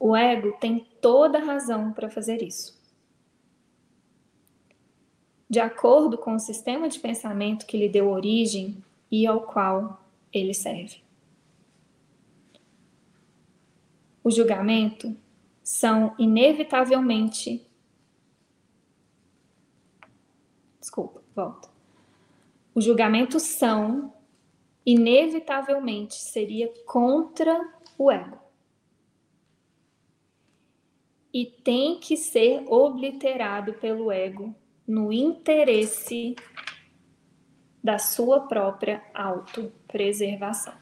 O ego tem toda razão para fazer isso. De acordo com o sistema de pensamento que lhe deu origem e ao qual ele serve. O julgamento são inevitavelmente. Desculpa, volta. Os julgamentos são, inevitavelmente, seria contra o ego. E tem que ser obliterado pelo ego no interesse da sua própria autopreservação.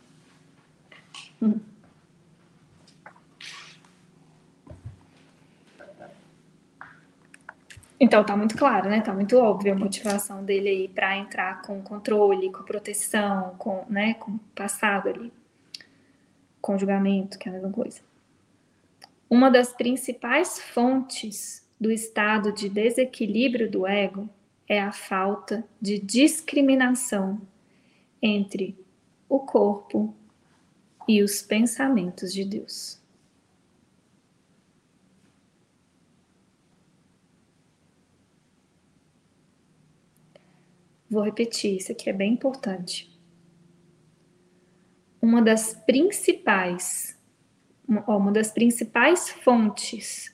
Hum. Então tá muito claro, né? Tá muito óbvio a motivação dele aí para entrar com controle, com proteção, com, né, com passado ali. Com julgamento, que é a mesma coisa. Uma das principais fontes do estado de desequilíbrio do ego é a falta de discriminação entre o corpo e os pensamentos de Deus. Vou repetir, isso aqui é bem importante. Uma das principais, uma das principais fontes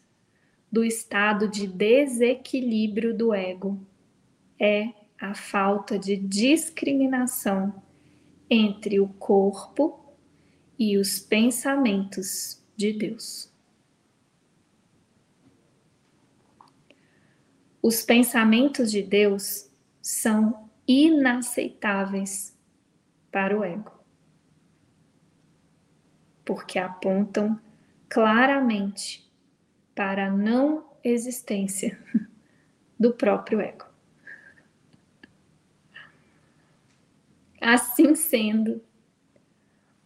do estado de desequilíbrio do ego é a falta de discriminação entre o corpo e os pensamentos de Deus. Os pensamentos de Deus são inaceitáveis para o ego, porque apontam claramente para a não existência do próprio ego. Assim sendo,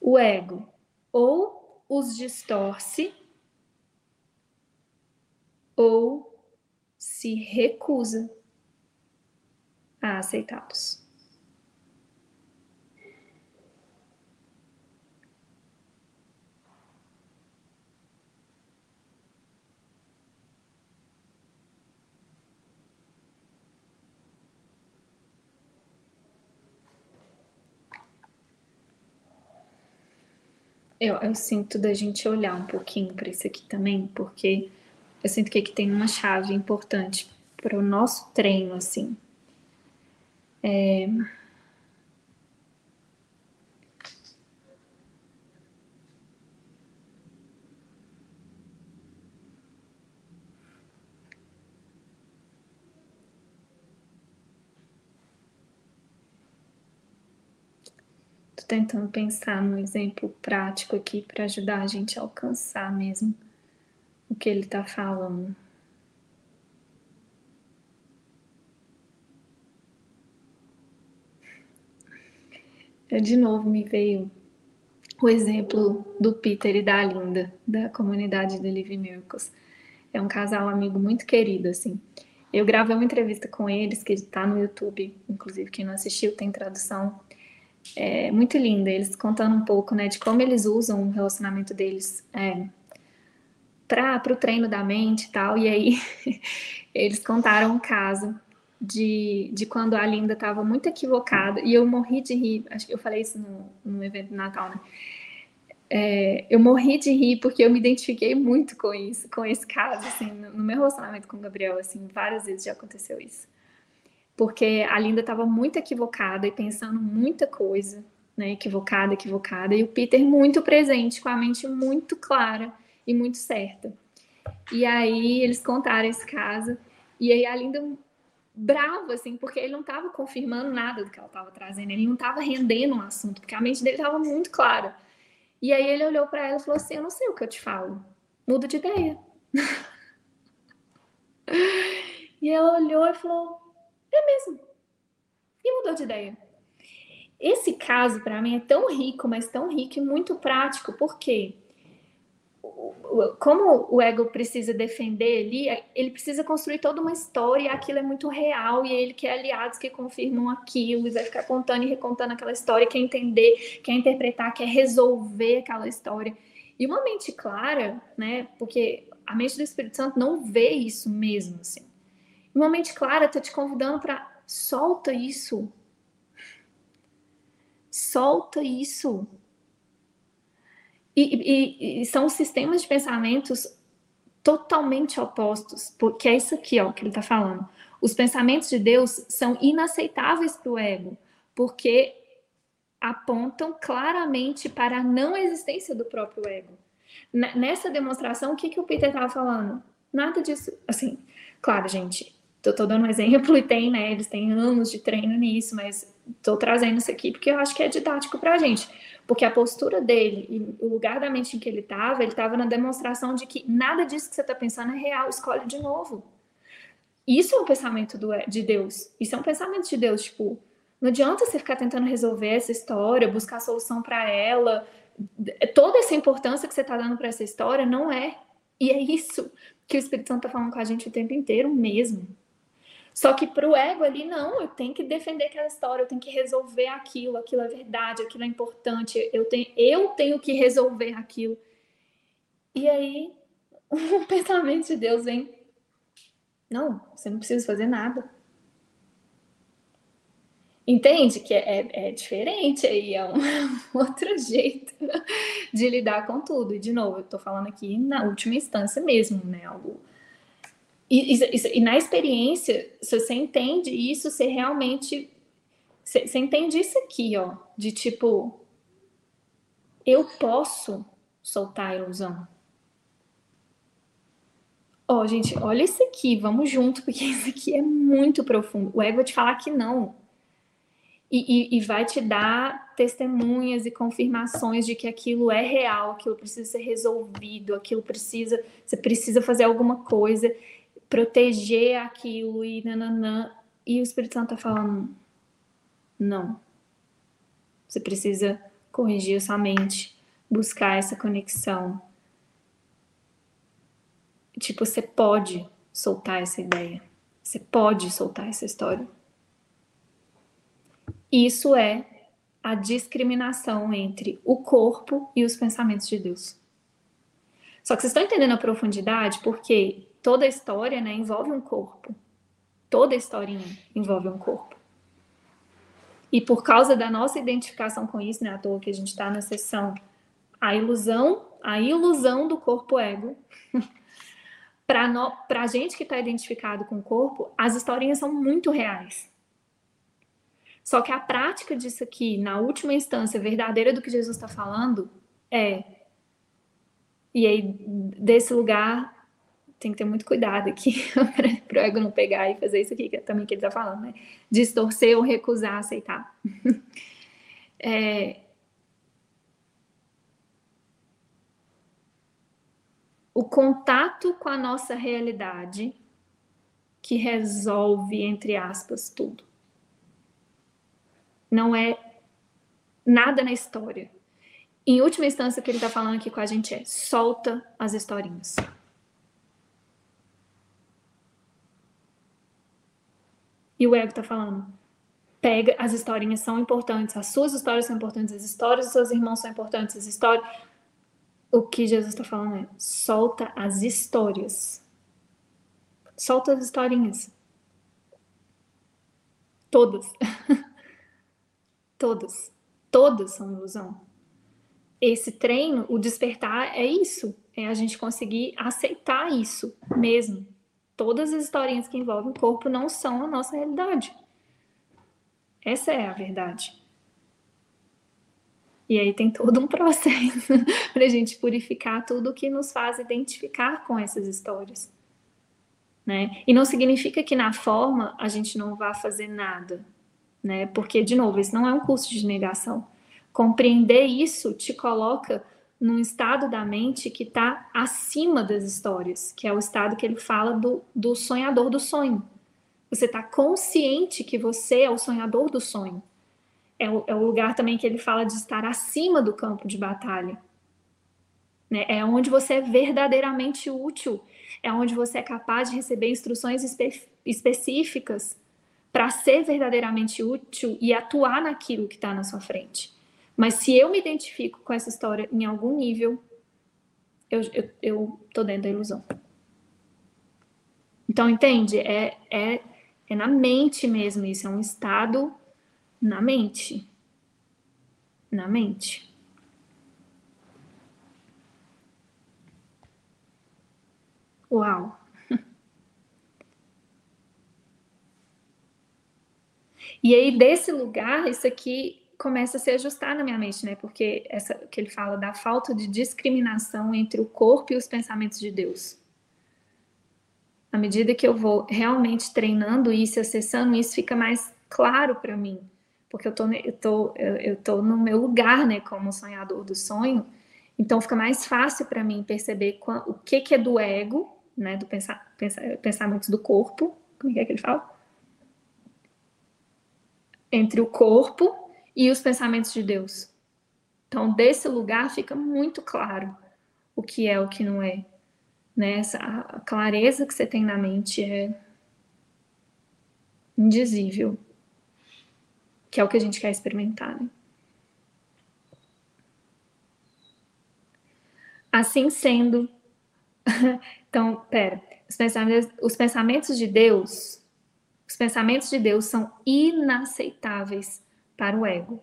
o ego ou os distorce ou se recusa a aceitá-los. Eu, eu, sinto da gente olhar um pouquinho para isso aqui também, porque eu sinto que aqui tem uma chave importante para o nosso treino, assim, é... tentando pensar num exemplo prático aqui para ajudar a gente a alcançar mesmo o que ele está falando. de novo me veio o exemplo do Peter e da Linda, da comunidade do Live Miracles. É um casal amigo muito querido, assim. Eu gravei uma entrevista com eles, que está no YouTube, inclusive quem não assistiu tem tradução. É muito linda, eles contando um pouco, né, de como eles usam o relacionamento deles é, para o treino da mente e tal. E aí eles contaram um caso de, de quando a Linda estava muito equivocada, e eu morri de rir, acho que eu falei isso no, no evento de Natal, né? é, eu morri de rir porque eu me identifiquei muito com isso, com esse caso, assim, no, no meu relacionamento com o Gabriel, assim, várias vezes já aconteceu isso. Porque a Linda estava muito equivocada e pensando muita coisa, né, equivocada, equivocada, e o Peter muito presente, com a mente muito clara e muito certa. E aí eles contaram esse caso, e aí a Linda bravo, assim, porque ele não estava confirmando nada do que ela estava trazendo, ele não estava rendendo um assunto, porque a mente dele estava muito clara. E aí ele olhou para ela e falou assim: Eu não sei o que eu te falo, muda de ideia. e ela olhou e falou: É mesmo. E mudou de ideia. Esse caso, para mim, é tão rico, mas tão rico e muito prático, porque como o ego precisa defender ali, ele precisa construir toda uma história, e aquilo é muito real, e ele quer aliados que confirmam aquilo, e vai ficar contando e recontando aquela história, quer entender, quer interpretar, quer resolver aquela história. E uma mente clara, né? Porque a mente do Espírito Santo não vê isso mesmo, assim. Uma mente clara está te convidando para solta isso. Solta isso. E, e, e, são sistemas de pensamentos totalmente opostos, porque é isso aqui ó, que ele está falando. Os pensamentos de Deus são inaceitáveis para o ego, porque apontam claramente para a não existência do próprio ego. Nessa demonstração, o que, que o Peter estava falando? Nada disso. Assim, claro, gente, estou dando um exemplo e tem, né? Eles têm anos de treino nisso, mas estou trazendo isso aqui porque eu acho que é didático para a gente. Porque a postura dele e o lugar da mente em que ele estava, ele estava na demonstração de que nada disso que você está pensando é real, escolhe de novo. Isso é um pensamento do, de Deus. Isso é um pensamento de Deus. Tipo, não adianta você ficar tentando resolver essa história, buscar solução para ela. Toda essa importância que você está dando para essa história não é. E é isso que o Espírito Santo está falando com a gente o tempo inteiro mesmo. Só que para o ego ali, não, eu tenho que defender aquela história, eu tenho que resolver aquilo, aquilo é verdade, aquilo é importante, eu tenho, eu tenho que resolver aquilo. E aí, o pensamento de Deus vem: não, você não precisa fazer nada. Entende que é, é, é diferente aí, é um outro jeito de lidar com tudo. E, de novo, eu estou falando aqui na última instância mesmo, né? Algo e, e, e, na experiência, você entende isso, você realmente. Você, você entende isso aqui, ó, de tipo. Eu posso soltar a ilusão. Ó, oh, gente, olha isso aqui, vamos junto, porque isso aqui é muito profundo. O ego vai te falar que não. E, e, e, vai te dar testemunhas e confirmações de que aquilo é real, aquilo precisa ser resolvido, aquilo precisa, você precisa fazer alguma coisa proteger aquilo e nananã. E o Espírito Santo tá falando: não. Você precisa corrigir sua mente, buscar essa conexão. Tipo, você pode soltar essa ideia. Você pode soltar essa história. Isso é a discriminação entre o corpo e os pensamentos de Deus. Só que vocês estão entendendo a profundidade porque toda a história né, envolve um corpo. Toda a historinha envolve um corpo. E por causa da nossa identificação com isso, né, à toa que a gente está na sessão, a ilusão, a ilusão do corpo ego. Para a gente que está identificado com o corpo, as historinhas são muito reais. Só que a prática disso aqui, na última instância verdadeira do que Jesus está falando, é. E aí, desse lugar, tem que ter muito cuidado aqui para o ego não pegar e fazer isso aqui que é também que ele está falando, né? Distorcer ou recusar aceitar. é... O contato com a nossa realidade que resolve, entre aspas, tudo. Não é nada na história. Em última instância, o que ele está falando aqui com a gente é solta as historinhas. E o ego está falando: pega, as historinhas são importantes, as suas histórias são importantes, as histórias dos seus irmãos são importantes, as histórias. O que Jesus está falando é: solta as histórias. Solta as historinhas. Todas. Todas. Todas são ilusão. esse treino, o despertar é isso, é a gente conseguir aceitar isso mesmo. Todas as historinhas que envolvem o corpo não são a nossa realidade. Essa é a verdade. E aí tem todo um processo para a gente purificar tudo que nos faz identificar com essas histórias. Né? E não significa que na forma a gente não vá fazer nada, né? Porque, de novo, isso não é um curso de negação. Compreender isso te coloca num estado da mente que está acima das histórias, que é o estado que ele fala do, do sonhador do sonho. Você está consciente que você é o sonhador do sonho. É o, é o, lugar também que ele fala de estar acima do campo de batalha. Né? É onde você é verdadeiramente útil. É onde você é capaz de receber instruções espe específicas para ser verdadeiramente útil e atuar naquilo que está na sua frente. Mas se eu me identifico com essa história em algum nível, eu, eu, eu tô dentro da ilusão. Então, entende? É, é, é na mente mesmo isso, é um estado na mente. Na mente. Uau! E aí, desse lugar, isso aqui começa a se ajustar na minha mente, né? Porque essa que ele fala da falta de discriminação entre o corpo e os pensamentos de Deus. À medida que eu vou realmente treinando isso, acessando isso, fica mais claro para mim, porque eu tô, eu tô, eu tô no meu lugar, né, como sonhador do sonho. Então fica mais fácil para mim perceber o que que é do ego, né, do pensar, pensar, pensamentos do corpo, como é que ele fala? Entre o corpo e os pensamentos de Deus. Então, desse lugar fica muito claro o que é o que não é. Né? Clareza que você tem na mente é indizível, que é o que a gente quer experimentar. Né? Assim sendo, então, pera, os pensamentos, os pensamentos de Deus, os pensamentos de Deus são inaceitáveis para o ego.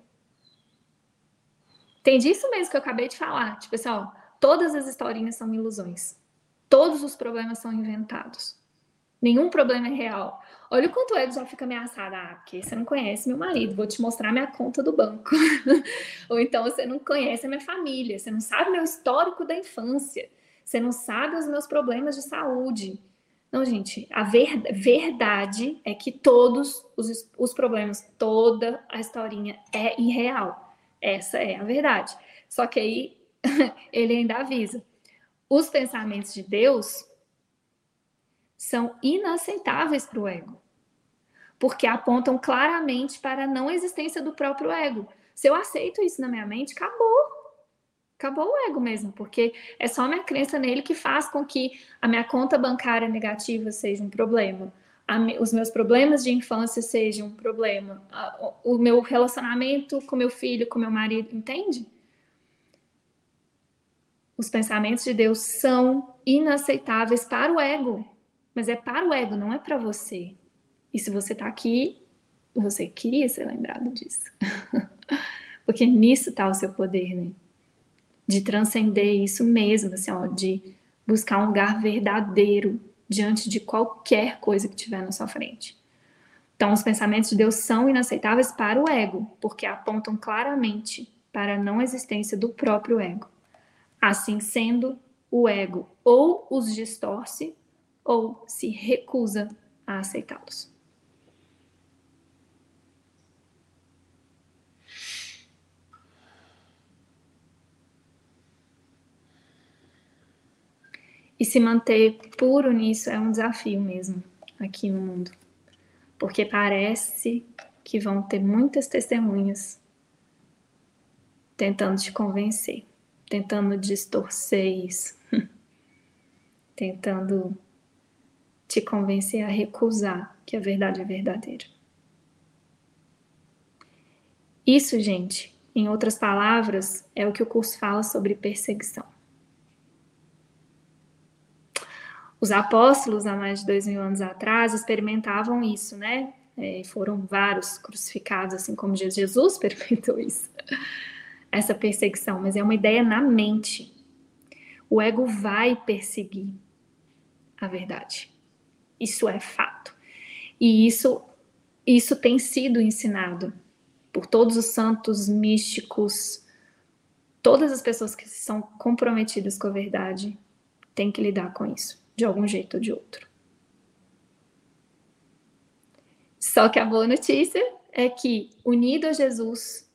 Tem disso mesmo que eu acabei de falar. Tipo assim, ó, todas as historinhas são ilusões. Todos os problemas são inventados. Nenhum problema é real. Olha o quanto o ego já fica ameaçado. Ah, porque você não conhece meu marido, vou te mostrar minha conta do banco. Ou então você não conhece a minha família, você não sabe meu histórico da infância, você não sabe os meus problemas de saúde. Não, gente, a ver, verdade é que todos os, os problemas, toda a historinha é irreal. Essa é a verdade. Só que aí ele ainda avisa: os pensamentos de Deus são inaceitáveis para o ego, porque apontam claramente para a não existência do próprio ego. Se eu aceito isso na minha mente, acabou acabou o ego mesmo, porque é só a minha crença nele que faz com que a minha conta bancária negativa seja um problema, os meus problemas de infância sejam um problema, o meu relacionamento com meu filho, com meu marido, entende? Os pensamentos de Deus são inaceitáveis para o ego, mas é para o ego, não é para você. E se você está aqui, você queria ser lembrado disso. Porque nisso está o seu poder, né? De transcender isso mesmo, assim, ó, de buscar um lugar verdadeiro diante de qualquer coisa que tiver na sua frente. Então, os pensamentos de Deus são inaceitáveis para o ego, porque apontam claramente para a não existência do próprio ego. Assim sendo, o ego ou os distorce ou se recusa a aceitá-los. E se manter puro nisso é um desafio mesmo aqui no mundo. Porque parece que vão ter muitas testemunhas tentando te convencer, tentando distorcer isso, tentando te convencer a recusar que a verdade é verdadeira. Isso, gente, em outras palavras, é o que o curso fala sobre perseguição. Os apóstolos, há mais de dois mil anos atrás, experimentavam isso, né? É, foram vários crucificados, assim como Jesus experimentou isso. essa perseguição, mas é uma ideia na mente. O ego vai perseguir a verdade. Isso é fato. E isso, isso tem sido ensinado por todos os santos místicos, todas as pessoas que são comprometidas com a verdade têm que lidar com isso, de algum jeito ou de outro. Só que a boa notícia é que, unido a Jesus,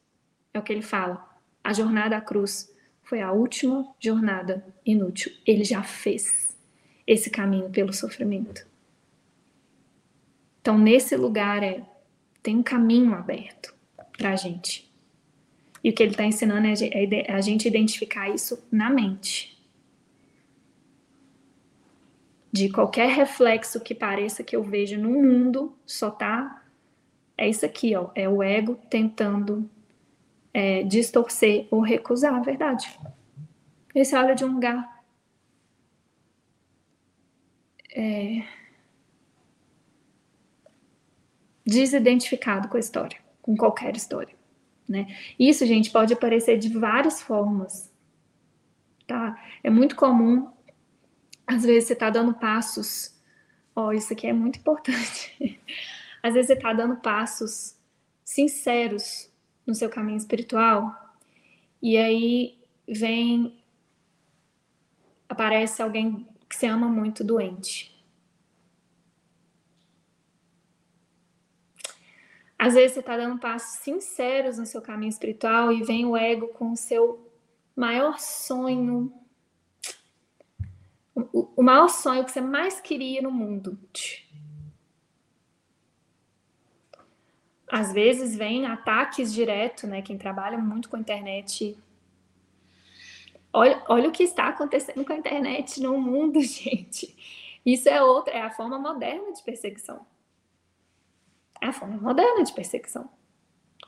é o que ele fala, a jornada à cruz foi a última jornada inútil. Ele já fez esse caminho pelo sofrimento. Então, nesse lugar é tem um caminho aberto para a gente. E o que ele está ensinando é a gente identificar isso na mente. De qualquer reflexo que pareça que eu vejo no mundo, só tá. É isso aqui, ó. É o ego tentando é, distorcer ou recusar a verdade. Esse olha de um lugar é, desidentificado com a história, com qualquer história. Né? Isso, gente, pode aparecer de várias formas. Tá? É muito comum, às vezes, você está dando passos. Ó, oh, isso aqui é muito importante. Às vezes, você está dando passos sinceros no seu caminho espiritual, e aí vem, aparece alguém que se ama muito doente. Às vezes você está dando passos sinceros no seu caminho espiritual e vem o ego com o seu maior sonho, o, maior sonho que você mais queria no mundo. às vezes vem ataques direto, né? Quem trabalha muito com a internet. Olha, olha o que está acontecendo com a internet no mundo, gente. Isso é outra, é a forma moderna de perseguição. É a forma moderna de perseguição.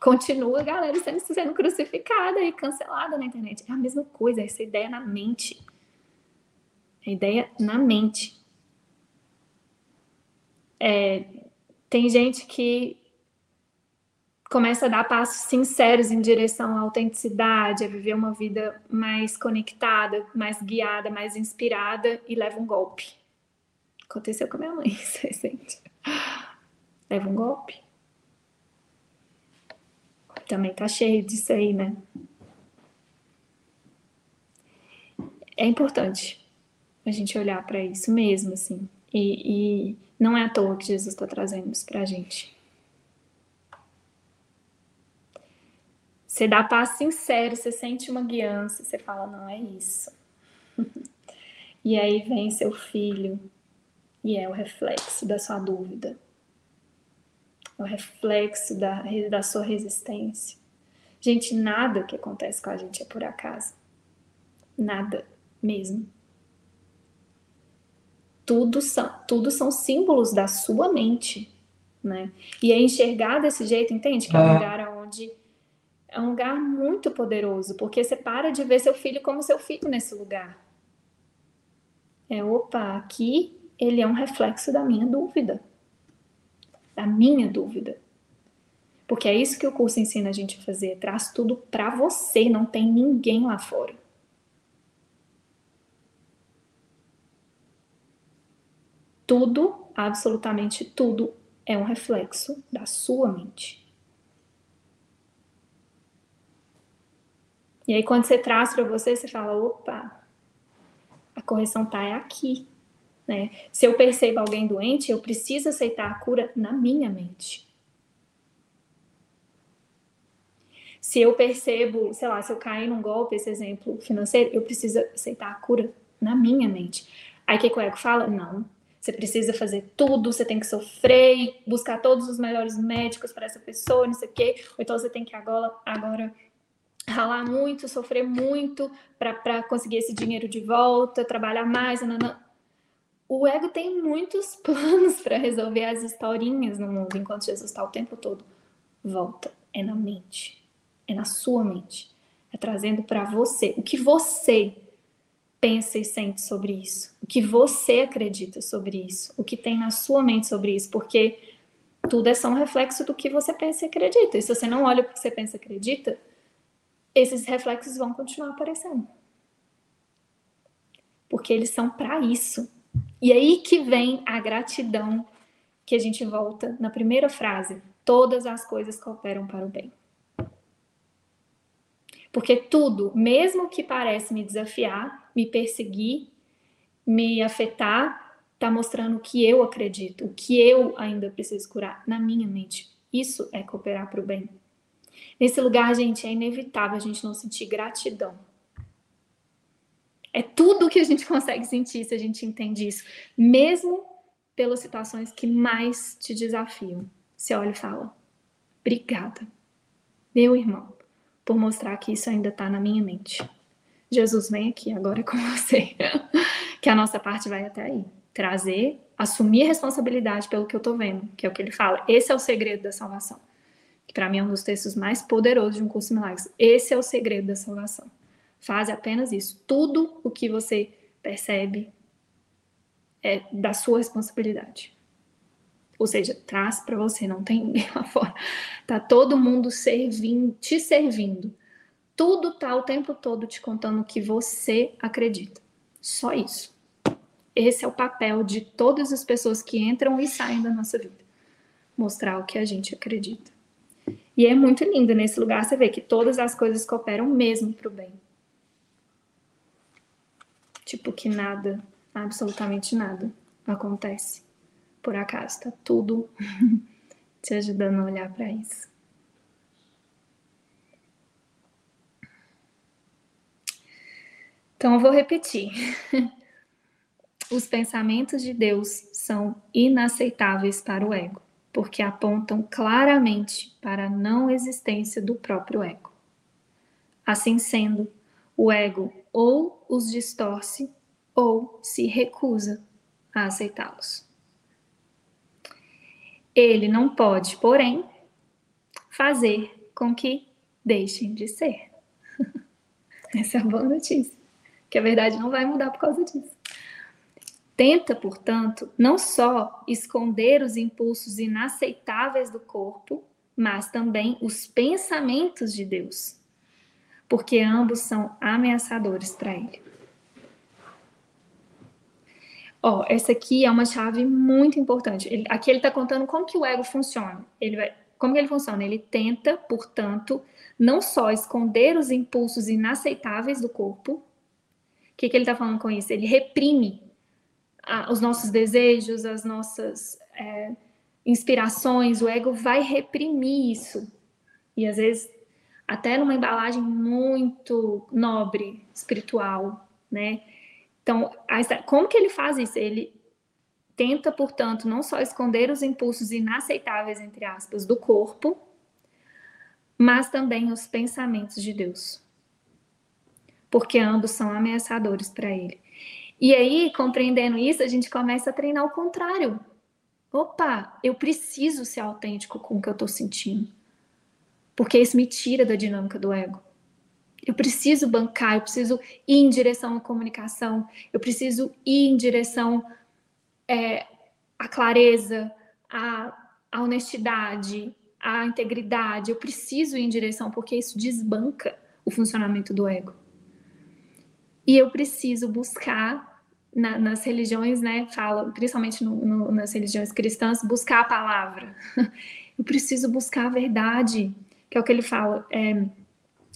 Continua a galera sendo, sendo crucificada e cancelada na internet. É a mesma coisa, essa ideia na mente. A ideia na mente. É, tem gente que começa a dar passos sinceros em direção à autenticidade, a viver uma vida mais conectada, mais guiada, mais inspirada e leva um golpe. Aconteceu com a minha mãe, recente. Leva um golpe. Também tá cheio disso aí, né? É importante a gente olhar para isso mesmo, assim. E, e, não é à toa que Jesus está trazendo isso para a gente. Você dá passo sincero, você sente uma guiança, você fala, não é isso. e aí vem seu filho e é o reflexo da sua dúvida, o reflexo da, da sua resistência. Gente, nada que acontece com a gente é por acaso. Nada mesmo. Tudo são, tudo são símbolos da sua mente, né? E é enxergar desse jeito, entende? Que é um lugar onde é um lugar muito poderoso, porque você para de ver seu filho como seu filho nesse lugar. É, opa, aqui ele é um reflexo da minha dúvida. Da minha dúvida. Porque é isso que o curso ensina a gente a fazer, traz tudo para você, não tem ninguém lá fora. Tudo, absolutamente tudo, é um reflexo da sua mente. E aí, quando você traz para você, você fala: opa, a correção tá é aqui. Né? Se eu percebo alguém doente, eu preciso aceitar a cura na minha mente. Se eu percebo, sei lá, se eu cair num golpe, esse exemplo financeiro, eu preciso aceitar a cura na minha mente. Aí o que o ego fala? Não, você precisa fazer tudo, você tem que sofrer buscar todos os melhores médicos para essa pessoa, não sei o quê. Ou então você tem que agora, agora ralar muito, sofrer muito para conseguir esse dinheiro de volta, trabalhar mais. O ego tem muitos planos para resolver as historinhas no mundo, enquanto Jesus está o tempo todo. Volta, é na mente, é na sua mente, é trazendo para você o que você pensa e sente sobre isso, o que você acredita sobre isso, o que tem na sua mente sobre isso, porque tudo é só um reflexo do que você pensa e acredita. E se você não olha o que você pensa e acredita, esses reflexos vão continuar aparecendo. Porque eles são para isso. E aí que vem a gratidão que a gente volta na primeira frase: todas as coisas cooperam para o bem. Porque tudo, mesmo que parece me desafiar, me perseguir, me afetar, está mostrando o que eu acredito, o que eu ainda preciso curar na minha mente. Isso é cooperar para o bem. Nesse lugar, gente, é inevitável a gente não sentir gratidão. É tudo que a gente consegue sentir se a gente entende isso, mesmo pelas situações que mais te desafiam. Você olha e fala: Obrigada, meu irmão por mostrar que isso ainda está na minha mente. Jesus, vem aqui agora com você. que a nossa parte vai até aí. Trazer, assumir responsabilidade pelo que eu estou vendo, que é o que ele fala. Esse é o segredo da salvação. Que para mim é um dos textos mais poderosos de um curso de milagres. Esse é o segredo da salvação. Faz apenas isso. Tudo o que você percebe é da sua responsabilidade. Ou seja, traz para você, não tem ninguém lá fora. Tá todo mundo servindo, te servindo. Tudo tá o tempo todo te contando o que você acredita. Só isso. Esse é o papel de todas as pessoas que entram e saem da nossa vida. Mostrar o que a gente acredita. E é muito lindo nesse lugar você vê que todas as coisas cooperam mesmo para o bem. Tipo que nada, absolutamente nada acontece por acaso, tá tudo te ajudando a olhar para isso. Então eu vou repetir. Os pensamentos de Deus são inaceitáveis para o ego, porque apontam claramente para a não existência do próprio ego. Assim sendo, o ego ou os distorce ou se recusa a aceitá-los. Ele não pode, porém, fazer com que deixem de ser. Essa é a boa notícia. Que a verdade não vai mudar por causa disso. Tenta, portanto, não só esconder os impulsos inaceitáveis do corpo, mas também os pensamentos de Deus, porque ambos são ameaçadores para ele. Ó, essa aqui é uma chave muito importante. Ele, aqui ele está contando como que o ego funciona. Ele vai, como que ele funciona? Ele tenta, portanto, não só esconder os impulsos inaceitáveis do corpo. O que, que ele está falando com isso? Ele reprime a, os nossos desejos, as nossas é, inspirações. O ego vai reprimir isso. E às vezes até numa embalagem muito nobre, espiritual, né? Então, como que ele faz isso? Ele tenta, portanto, não só esconder os impulsos inaceitáveis, entre aspas, do corpo, mas também os pensamentos de Deus. Porque ambos são ameaçadores para ele. E aí, compreendendo isso, a gente começa a treinar o contrário. Opa, eu preciso ser autêntico com o que eu estou sentindo. Porque isso me tira da dinâmica do ego. Eu preciso bancar, eu preciso ir em direção à comunicação, eu preciso ir em direção é, à clareza, à, à honestidade, à integridade. Eu preciso ir em direção, porque isso desbanca o funcionamento do ego. E eu preciso buscar na, nas religiões, né, fala, principalmente no, no, nas religiões cristãs, buscar a palavra. Eu preciso buscar a verdade, que é o que ele fala. É,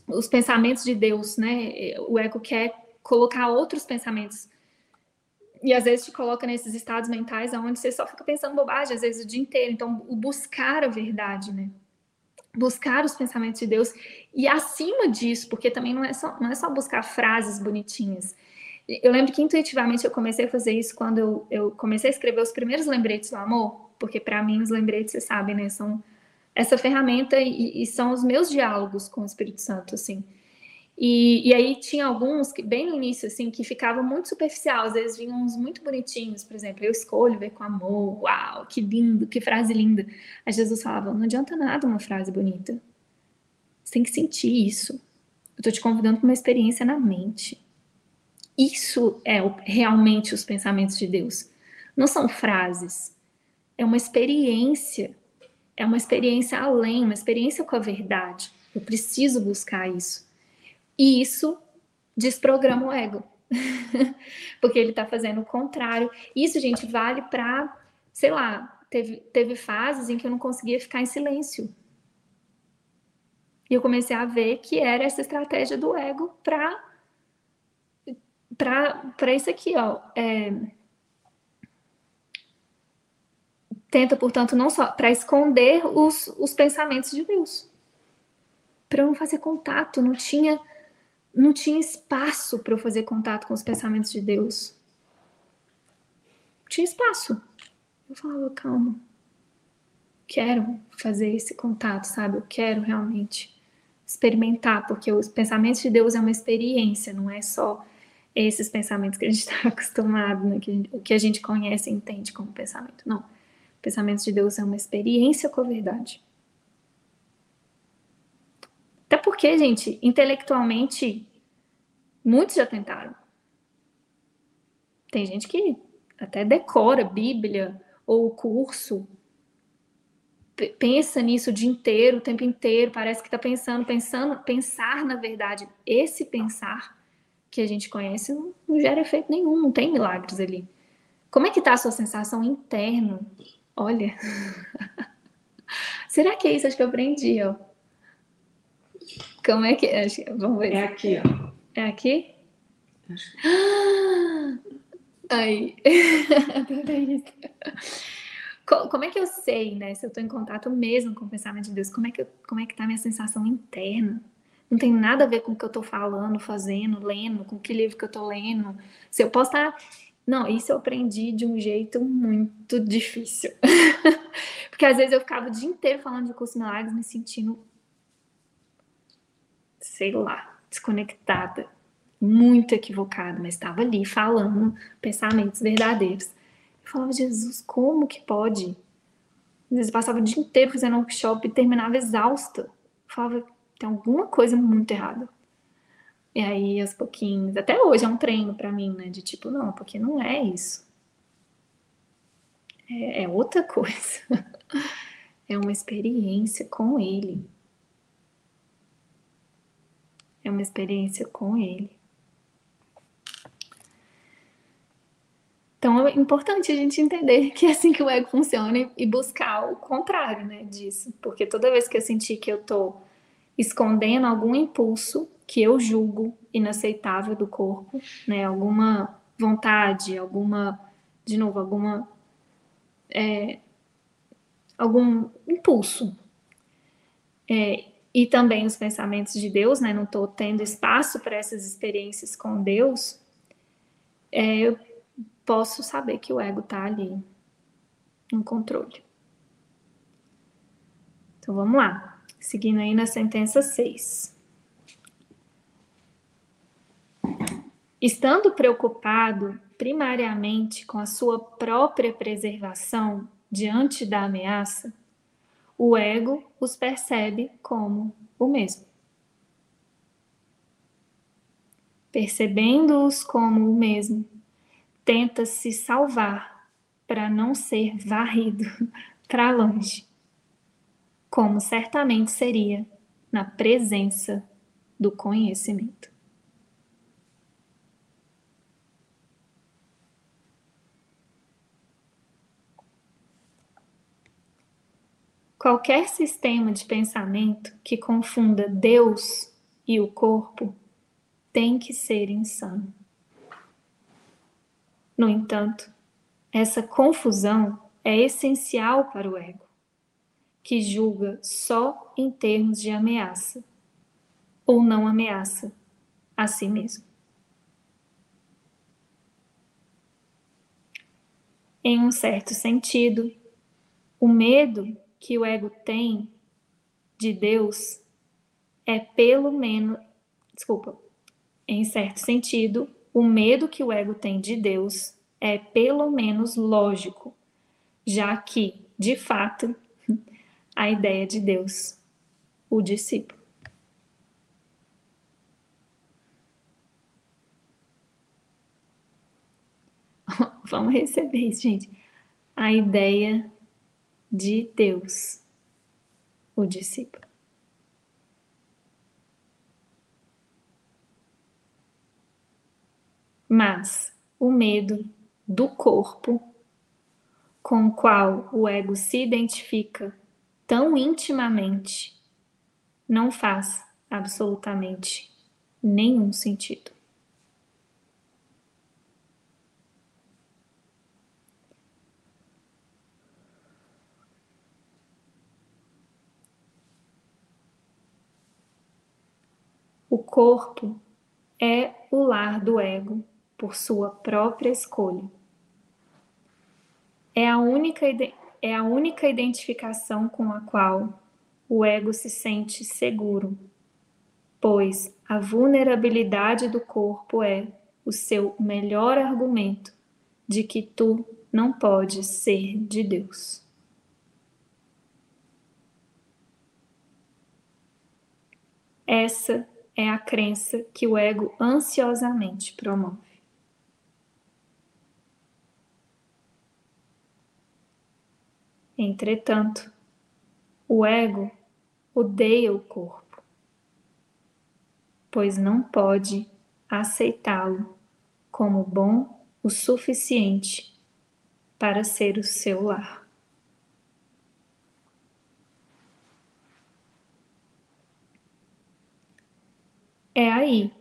os pensamentos de Deus, né? O ego quer colocar outros pensamentos. E às vezes te coloca nesses estados mentais onde você só fica pensando bobagem, às vezes o dia inteiro. Então, o buscar a verdade, né? Buscar os pensamentos de Deus. E acima disso, porque também não é só, não é só buscar frases bonitinhas. Eu lembro que intuitivamente eu comecei a fazer isso quando eu, eu comecei a escrever os primeiros lembretes do amor, porque para mim os lembretes, você sabe, né? São essa ferramenta e, e, são os meus diálogos com o Espírito Santo, assim. E, e, aí tinha alguns que, bem no início, assim, que ficavam muito superficial, às vezes vinham uns muito bonitinhos, por exemplo, eu escolho ver com amor, uau, que lindo, que frase linda. Aí Jesus falava, não adianta nada uma frase bonita. Você tem que sentir isso. Eu tô te convidando para uma experiência na mente. Isso é realmente os pensamentos de Deus. Não são frases, é uma experiência é uma experiência além, uma experiência com a verdade. Eu preciso buscar isso. E isso desprograma o ego. Porque ele está fazendo o contrário. Isso, gente, vale para, sei lá, teve, teve fases em que eu não conseguia ficar em silêncio. E eu comecei a ver que era essa estratégia do ego para para isso aqui, ó. É, tenta, portanto, não só para esconder os, os pensamentos de Deus, para não fazer contato, não tinha não tinha espaço para eu fazer contato com os pensamentos de Deus. Não tinha espaço. Eu falava, calma. Quero fazer esse contato, sabe? Eu quero realmente experimentar, porque os pensamentos de Deus é uma experiência, não é só esses pensamentos que a gente está acostumado, né? que o que a gente conhece e entende como pensamento. Não. Pensamentos de Deus é uma experiência com a verdade. Até porque, gente, intelectualmente, muitos já tentaram. Tem gente que até decora Bíblia ou curso, pensa nisso o dia inteiro, o tempo inteiro, parece que está pensando, pensando, pensar na verdade. Esse pensar que a gente conhece não, não gera efeito nenhum, não tem milagres ali. Como é que está a sua sensação interna? Olha, será que é isso? Acho que eu aprendi, ó. Como é que é? Vamos ver. É aqui, ó. É aqui? Acho. Aí. Como é que eu sei, né? Se eu estou em contato mesmo com o pensamento de Deus, como é que, eu, como é que tá a minha sensação interna? Não tem nada a ver com o que eu estou falando, fazendo, lendo, com que livro que eu estou lendo. Se eu posso estar. Tá... Não, isso eu aprendi de um jeito muito difícil. Porque às vezes eu ficava o dia inteiro falando de curso milagres, me sentindo sei lá, desconectada, muito equivocada, mas estava ali falando pensamentos verdadeiros. Eu falava, Jesus, como que pode? Às vezes passava o dia inteiro fazendo workshop e terminava exausta. Eu falava, tem alguma coisa muito errada. E aí, aos pouquinhos, até hoje é um treino para mim, né? De tipo, não, porque não é isso. É, é outra coisa. é uma experiência com ele. É uma experiência com ele. Então é importante a gente entender que é assim que o ego funciona e buscar o contrário, né, disso. Porque toda vez que eu sentir que eu tô escondendo algum impulso que eu julgo inaceitável do corpo, né, alguma vontade, alguma, de novo, alguma é, algum impulso é, e também os pensamentos de Deus, né? Não estou tendo espaço para essas experiências com Deus, é, eu posso saber que o ego está ali no controle. Então vamos lá, seguindo aí na sentença 6. Estando preocupado primariamente com a sua própria preservação diante da ameaça, o ego os percebe como o mesmo. Percebendo-os como o mesmo, tenta se salvar para não ser varrido para longe, como certamente seria na presença do conhecimento. Qualquer sistema de pensamento que confunda Deus e o corpo tem que ser insano. No entanto, essa confusão é essencial para o ego, que julga só em termos de ameaça ou não ameaça a si mesmo. Em um certo sentido, o medo que o ego tem de Deus é pelo menos, desculpa, em certo sentido, o medo que o ego tem de Deus é pelo menos lógico, já que, de fato, a ideia de Deus o discípulo. Vamos receber isso, gente. A ideia de Deus, o discípulo. Mas o medo do corpo, com o qual o ego se identifica tão intimamente, não faz absolutamente nenhum sentido. O corpo é o lar do ego por sua própria escolha. É a única, é a única identificação com a qual o ego se sente seguro, pois a vulnerabilidade do corpo é o seu melhor argumento de que tu não podes ser de Deus. Essa é a crença que o ego ansiosamente promove. Entretanto, o ego odeia o corpo, pois não pode aceitá-lo como bom o suficiente para ser o seu lar. É aí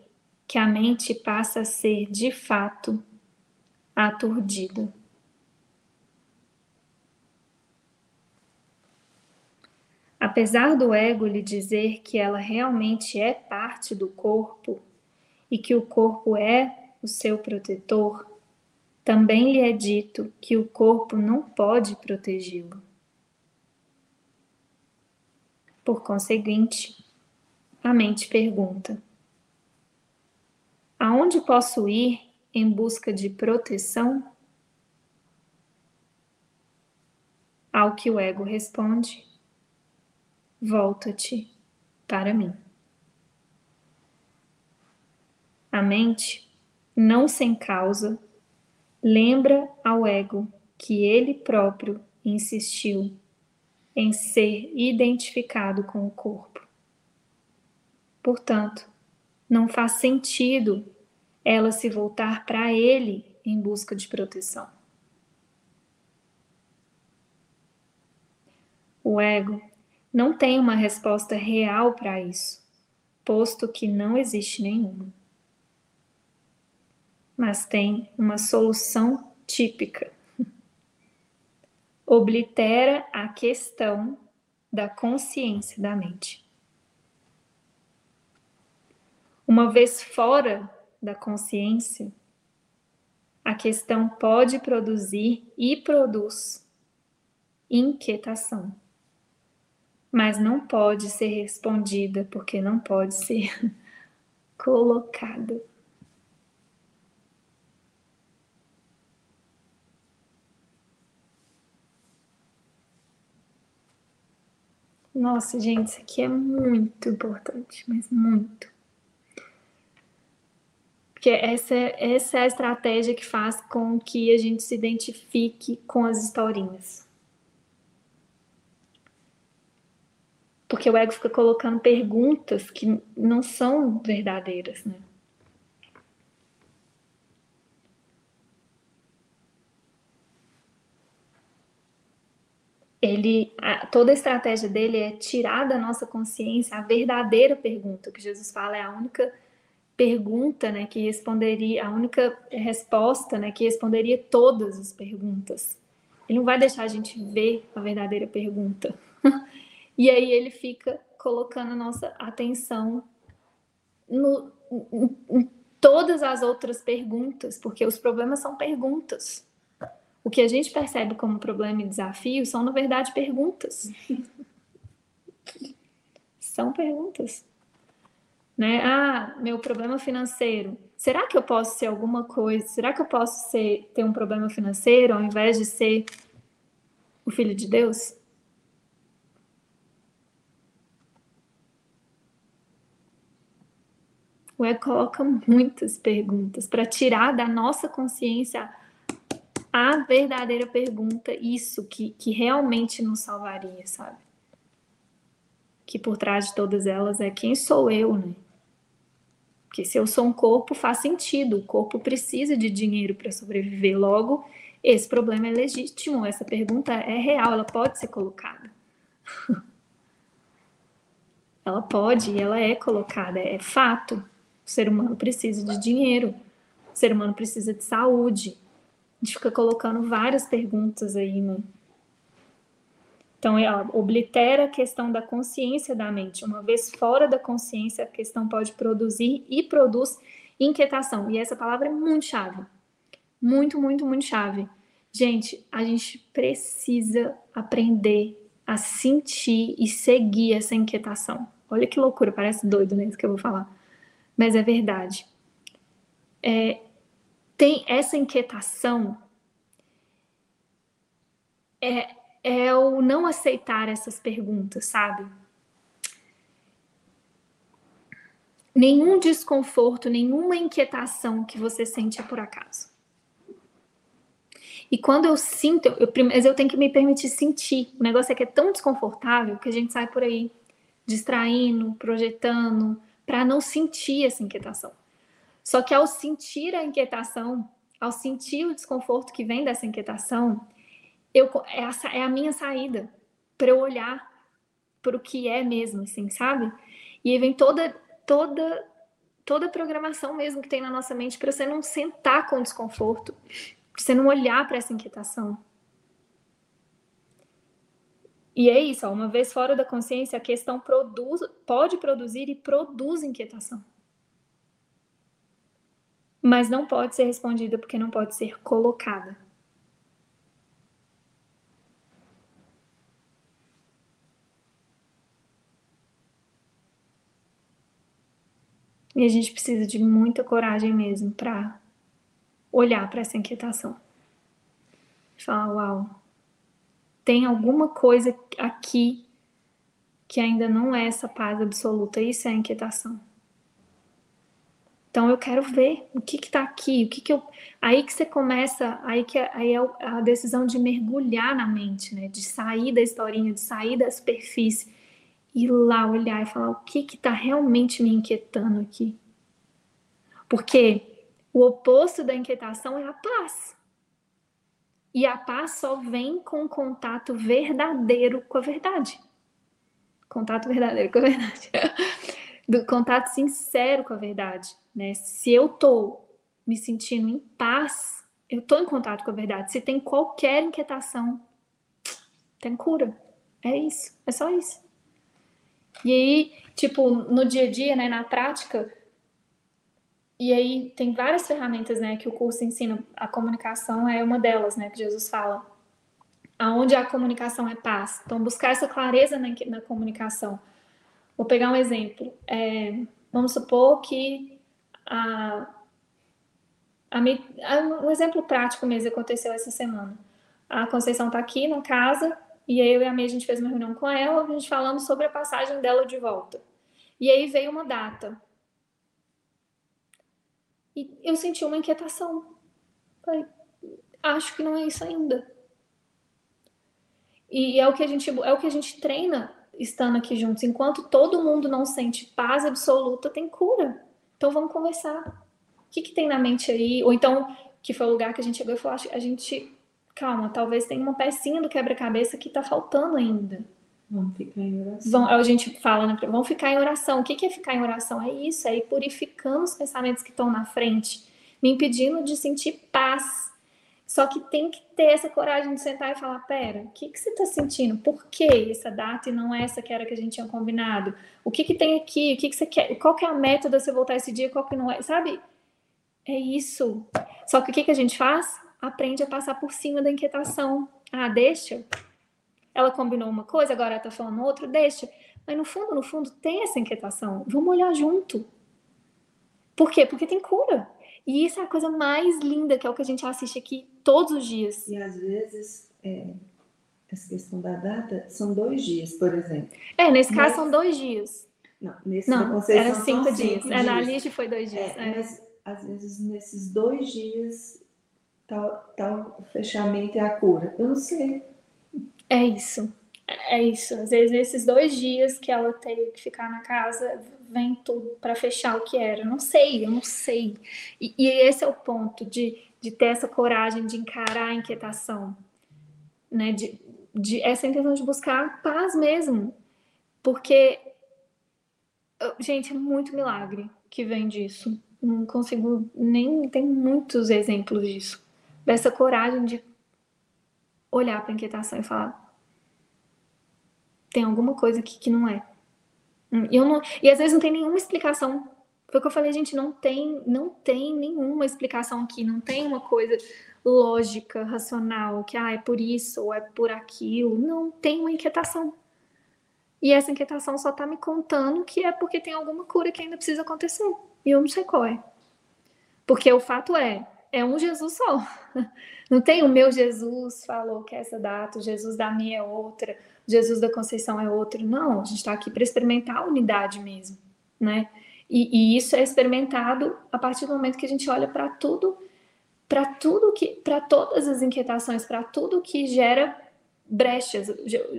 que a mente passa a ser de fato aturdida. Apesar do ego lhe dizer que ela realmente é parte do corpo e que o corpo é o seu protetor, também lhe é dito que o corpo não pode protegê-lo. Por conseguinte, a mente pergunta: Aonde posso ir em busca de proteção? Ao que o ego responde: Volta-te para mim. A mente, não sem causa, lembra ao ego que ele próprio insistiu em ser identificado com o corpo. Portanto, não faz sentido ela se voltar para ele em busca de proteção. O ego não tem uma resposta real para isso, posto que não existe nenhuma. Mas tem uma solução típica. Oblitera a questão da consciência da mente. Uma vez fora da consciência, a questão pode produzir e produz inquietação, mas não pode ser respondida porque não pode ser colocada. Nossa, gente, isso aqui é muito importante, mas muito. Porque essa, essa é a estratégia que faz com que a gente se identifique com as historinhas. Porque o ego fica colocando perguntas que não são verdadeiras, né? Ele, a, toda a estratégia dele é tirar da nossa consciência a verdadeira pergunta, que Jesus fala é a única pergunta, né, que responderia, a única resposta, né, que responderia todas as perguntas. Ele não vai deixar a gente ver a verdadeira pergunta. e aí ele fica colocando a nossa atenção no, em, em todas as outras perguntas, porque os problemas são perguntas. O que a gente percebe como problema e desafio são, na verdade, perguntas. são perguntas né? Ah, meu problema financeiro. Será que eu posso ser alguma coisa? Será que eu posso ser, ter um problema financeiro ao invés de ser o filho de Deus? O ego coloca muitas perguntas para tirar da nossa consciência a verdadeira pergunta, isso que, que realmente nos salvaria, sabe? Que por trás de todas elas é quem sou eu, né? Porque se eu sou um corpo, faz sentido. O corpo precisa de dinheiro para sobreviver. Logo, esse problema é legítimo. Essa pergunta é real, ela pode ser colocada. ela pode e ela é colocada, é fato. O ser humano precisa de dinheiro. O ser humano precisa de saúde. A gente fica colocando várias perguntas aí, né? Então, ela oblitera a questão da consciência da mente. Uma vez fora da consciência, a questão pode produzir e produz inquietação. E essa palavra é muito chave. Muito, muito, muito chave. Gente, a gente precisa aprender a sentir e seguir essa inquietação. Olha que loucura, parece doido, né? Isso que eu vou falar. Mas é verdade. É, tem essa inquietação. É, é o não aceitar essas perguntas, sabe? Nenhum desconforto, nenhuma inquietação que você sente é por acaso. E quando eu sinto, eu, mas eu tenho que me permitir sentir. O negócio é que é tão desconfortável que a gente sai por aí distraindo, projetando, para não sentir essa inquietação. Só que ao sentir a inquietação, ao sentir o desconforto que vem dessa inquietação, eu, é, a, é a minha saída para eu olhar para o que é mesmo, assim, sabe? E aí vem toda, toda, toda a programação mesmo que tem na nossa mente para você não sentar com desconforto, para você não olhar para essa inquietação. E é isso, ó, uma vez fora da consciência, a questão produz, pode produzir e produz inquietação. Mas não pode ser respondida porque não pode ser colocada. E a gente precisa de muita coragem mesmo para olhar para essa inquietação. Falar, uau, tem alguma coisa aqui que ainda não é essa paz absoluta, isso é a inquietação. Então eu quero ver o que está aqui, o que, que eu. Aí que você começa, aí que aí é a decisão de mergulhar na mente, né? De sair da historinha, de sair da superfície ir lá olhar e falar o que está realmente me inquietando aqui. Porque o oposto da inquietação é a paz. E a paz só vem com contato verdadeiro com a verdade. Contato verdadeiro com a verdade. Do contato sincero com a verdade. Né? Se eu tô me sentindo em paz, eu tô em contato com a verdade. Se tem qualquer inquietação, tem cura. É isso. É só isso. E aí, tipo, no dia a dia, né, na prática, e aí tem várias ferramentas, né, que o curso ensina. A comunicação é uma delas, né, que Jesus fala. Aonde a comunicação é paz. Então, buscar essa clareza na, na comunicação. Vou pegar um exemplo. É, vamos supor que a, a, a, um exemplo prático mesmo aconteceu essa semana. A Conceição está aqui na casa e aí eu e a Mia, a gente fez uma reunião com ela, a gente falando sobre a passagem dela de volta. E aí veio uma data. E eu senti uma inquietação. Falei, acho que não é isso ainda. E é o que a gente é o que a gente treina estando aqui juntos. Enquanto todo mundo não sente paz absoluta, tem cura. Então vamos conversar. O que, que tem na mente aí? Ou então, que foi o lugar que a gente chegou e falou, a gente calma, talvez tenha uma pecinha do quebra-cabeça que está faltando ainda. Vamos ficar em oração. Vão, a gente fala, né? Vamos ficar em oração. O que é ficar em oração? É isso, é ir purificando os pensamentos que estão na frente, me impedindo de sentir paz. Só que tem que ter essa coragem de sentar e falar: pera, o que, que você está sentindo? Por que essa data e não essa que era que a gente tinha combinado? O que, que tem aqui? O que, que você quer? Qual que é a meta de você voltar esse dia? Qual que não é? Sabe? É isso. Só que o que, que a gente faz? Aprende a passar por cima da inquietação. Ah, deixa. Ela combinou uma coisa, agora ela tá falando outra, deixa. Mas no fundo, no fundo, tem essa inquietação. Vamos olhar junto. Por quê? Porque tem cura. E isso é a coisa mais linda, que é o que a gente assiste aqui todos os dias. E às vezes, é, essa questão da data, são dois dias, por exemplo. É, nesse caso são dois dias. Não, nesse não era cinco dias. É, na lista foi dois dias. É, é. Mas, às vezes, nesses dois dias, tal, tal fechamento é a cura. Eu não sei. É isso. É isso. Às vezes, esses dois dias que ela teve que ficar na casa, vem tudo para fechar o que era. Eu não sei, eu não sei. E, e, esse é o ponto de, de ter essa coragem de encarar a inquietação, né? De, de essa intenção de buscar paz mesmo, porque gente é muito milagre que vem disso. Não consigo nem tem muitos exemplos disso. Dessa coragem de olhar para a inquietação e falar tem alguma coisa aqui que não é. Hum, e, não, e às vezes não tem nenhuma explicação. Foi o que eu falei, gente, não tem, não tem nenhuma explicação aqui, não tem uma coisa lógica, racional, que ah, é por isso ou é por aquilo. Não tem uma inquietação. E essa inquietação só está me contando que é porque tem alguma cura que ainda precisa acontecer. E eu não sei qual é. Porque o fato é, é um Jesus só. Não tem o meu Jesus falou que é essa data, o Jesus da minha é outra, Jesus da Conceição é outro. Não, a gente está aqui para experimentar a unidade mesmo, né? E, e, isso é experimentado a partir do momento que a gente olha para tudo, para tudo que, para todas as inquietações, para tudo que gera brechas.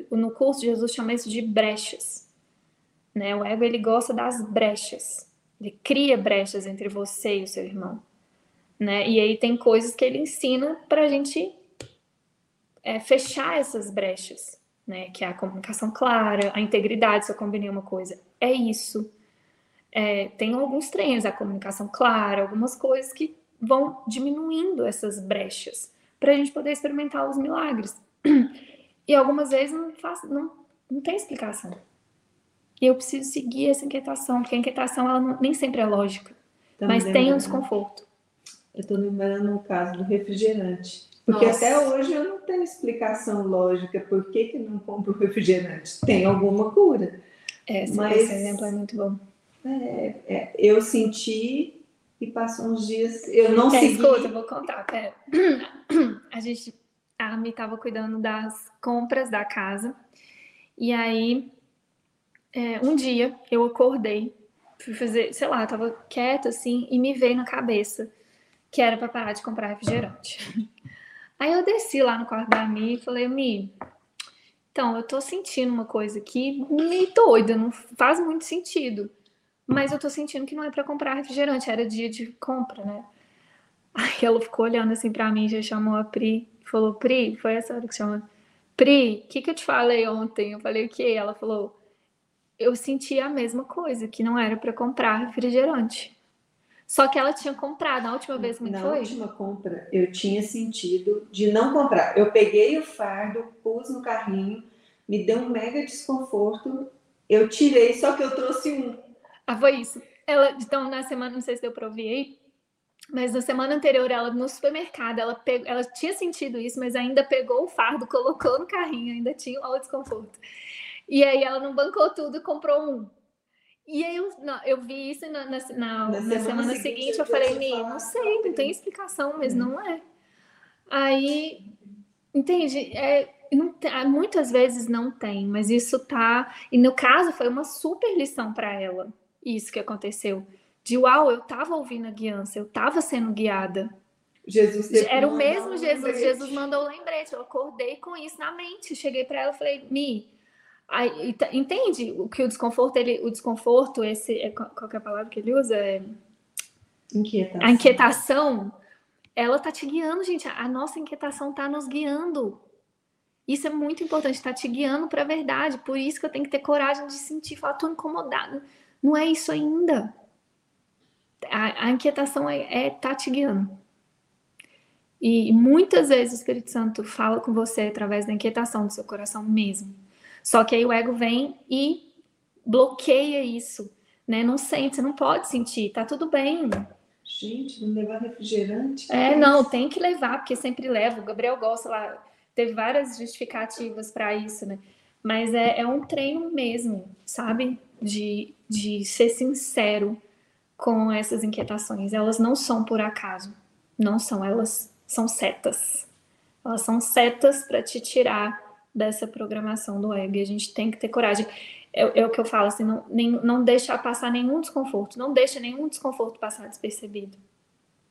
No curso Jesus chama isso de brechas, né? O ego ele gosta das brechas. Ele cria brechas entre você e o seu irmão, né? E aí tem coisas que ele ensina para a gente é, fechar essas brechas né? Que é a comunicação clara, a integridade, se eu combinei uma coisa. É isso. É, tem alguns treinos, a comunicação clara, algumas coisas que vão diminuindo essas brechas para a gente poder experimentar os milagres. E algumas vezes não, faz, não, não tem explicação. E eu preciso seguir essa inquietação, porque a inquietação ela não, nem sempre é lógica, tá mas tem um desconforto. Eu estou lembrando o caso do refrigerante. Porque Nossa. até hoje eu não tenho explicação lógica por que, que não compro refrigerante. Tem alguma cura. É, Mas, esse exemplo é muito bom. É, é, eu senti e passou uns dias. Eu não segui. Escuta, eu vou contar. Pera. A gente. A Ami estava cuidando das compras da casa. E aí, é, um dia eu acordei, fui fazer, sei lá, tava quieta assim, e me veio na cabeça que era para parar de comprar refrigerante. Aí eu desci lá no quarto da Mi e falei, Mi, então eu tô sentindo uma coisa aqui meio doida, não faz muito sentido. Mas eu tô sentindo que não é para comprar refrigerante, era dia de compra, né? Aí ela ficou olhando assim para mim, já chamou a Pri, falou, Pri, foi essa hora que chama. Pri, o que, que eu te falei ontem? Eu falei o quê? Ela falou, eu senti a mesma coisa, que não era para comprar refrigerante. Só que ela tinha comprado na última vez, não Na foi? última compra, eu tinha sentido de não comprar. Eu peguei o fardo, pus no carrinho, me deu um mega desconforto. Eu tirei, só que eu trouxe um. Ah, foi isso. Ela, então, na semana, não sei se deu para ouvir aí, mas na semana anterior, ela no supermercado, ela, pegou, ela tinha sentido isso, mas ainda pegou o fardo, colocou no carrinho, ainda tinha o desconforto. E aí ela não bancou tudo e comprou um. E aí eu, não, eu vi isso na, na, na, na semana, semana, seguinte, eu falei, Mi, não sei, não tem explicação, mas uhum. não é. Aí, entende? É, não ah, muitas vezes não tem, mas isso tá. E no caso, foi uma super lição para ela, isso que aconteceu. De uau, eu tava ouvindo a guiança, eu tava sendo guiada. Jesus Era o mesmo Jesus, Jesus mandou o lembrete. Eu acordei com isso na mente. Cheguei para ela e falei, Mi, Aí, entende o que o desconforto, ele, o desconforto, esse, é, qual é a palavra que ele usa? É... Inquietação. A inquietação, ela tá te guiando, gente. A nossa inquietação tá nos guiando. Isso é muito importante, tá te guiando para a verdade. Por isso que eu tenho que ter coragem de sentir, falar, tô incomodado. Não é isso ainda. A, a inquietação é, é tá te guiando. E muitas vezes o Espírito Santo fala com você através da inquietação do seu coração mesmo. Só que aí o ego vem e bloqueia isso, né? Não sente, você não pode sentir, tá tudo bem. Gente, não levar refrigerante? É, não, tem que levar, porque sempre leva. O Gabriel gosta lá, teve várias justificativas para isso, né? Mas é, é um treino mesmo, sabe? De, de ser sincero com essas inquietações. Elas não são por acaso, não são, elas são setas. Elas são setas para te tirar dessa programação do ego. E a gente tem que ter coragem. É, é o que eu falo, assim, não, nem, não deixar passar nenhum desconforto, não deixa nenhum desconforto passar despercebido.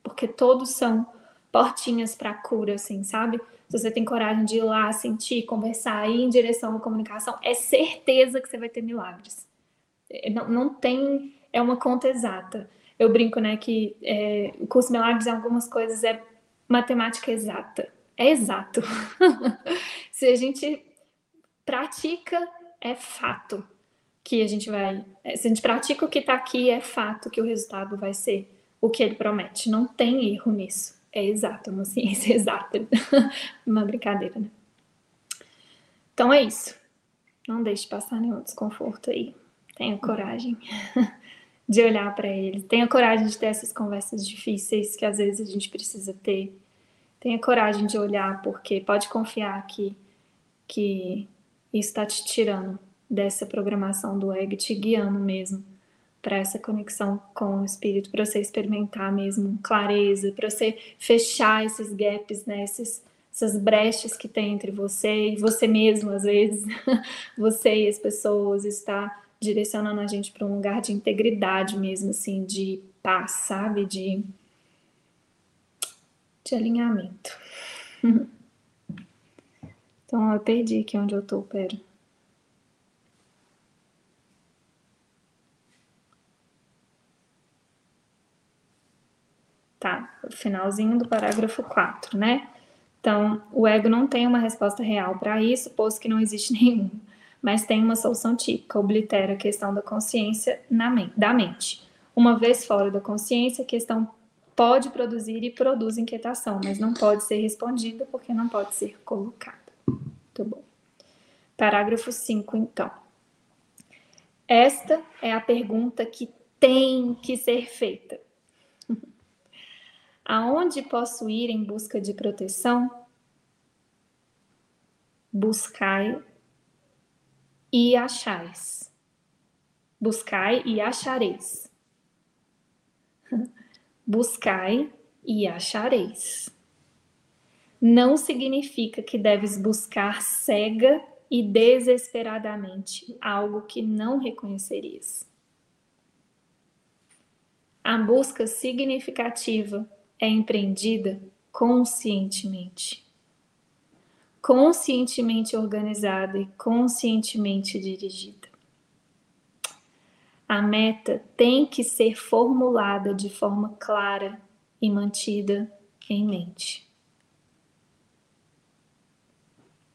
Porque todos são portinhas para cura, assim, sabe? Se você tem coragem de ir lá, sentir, conversar, ir em direção à comunicação, é certeza que você vai ter milagres. É, não, não tem, é uma conta exata. Eu brinco, né, que é, o curso Milagres em algumas coisas é matemática exata. É exato. Se a gente pratica, é fato que a gente vai. É, se a gente pratica o que está aqui, é fato que o resultado vai ser o que ele promete. Não tem erro nisso. É exato, é uma ciência exata. uma brincadeira, né? Então é isso. Não deixe passar nenhum desconforto aí. Tenha coragem de olhar para ele. Tenha coragem de ter essas conversas difíceis que às vezes a gente precisa ter. Tenha coragem de olhar, porque pode confiar que, que está te tirando dessa programação do ego, te guiando mesmo para essa conexão com o espírito, para você experimentar mesmo clareza, para você fechar esses gaps, né, esses, essas brechas que tem entre você e você mesmo, às vezes, você e as pessoas, está direcionando a gente para um lugar de integridade mesmo, assim, de paz, sabe? De, de alinhamento. então, eu perdi aqui onde eu tô, pera. Tá, finalzinho do parágrafo 4, né? Então, o ego não tem uma resposta real para isso, posto que não existe nenhum, mas tem uma solução típica, oblitera a questão da consciência na da mente. Uma vez fora da consciência, a questão pode produzir e produz inquietação, mas não pode ser respondida porque não pode ser colocada. Muito bom. Parágrafo 5, então. Esta é a pergunta que tem que ser feita. Aonde posso ir em busca de proteção? Buscai e achais. Buscai e achareis. Buscai e achareis. Não significa que deves buscar cega e desesperadamente algo que não reconhecerias. A busca significativa é empreendida conscientemente. Conscientemente organizada e conscientemente dirigida. A meta tem que ser formulada de forma clara e mantida em mente.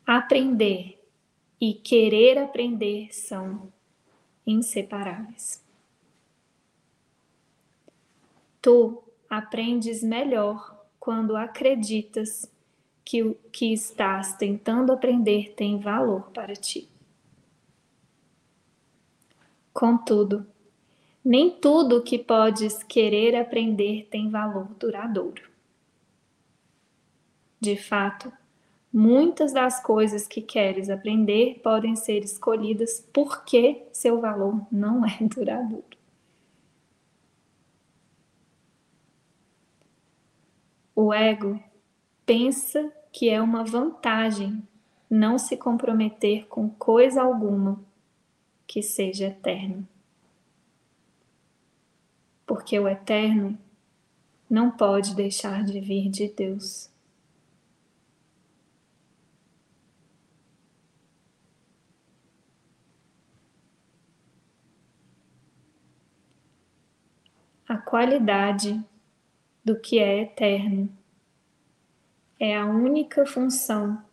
Aprender e querer aprender são inseparáveis. Tu aprendes melhor quando acreditas que o que estás tentando aprender tem valor para ti. Contudo, nem tudo que podes querer aprender tem valor duradouro. De fato, muitas das coisas que queres aprender podem ser escolhidas porque seu valor não é duradouro. O ego pensa que é uma vantagem não se comprometer com coisa alguma que seja eterno. Porque o eterno não pode deixar de vir de Deus. A qualidade do que é eterno. É a única função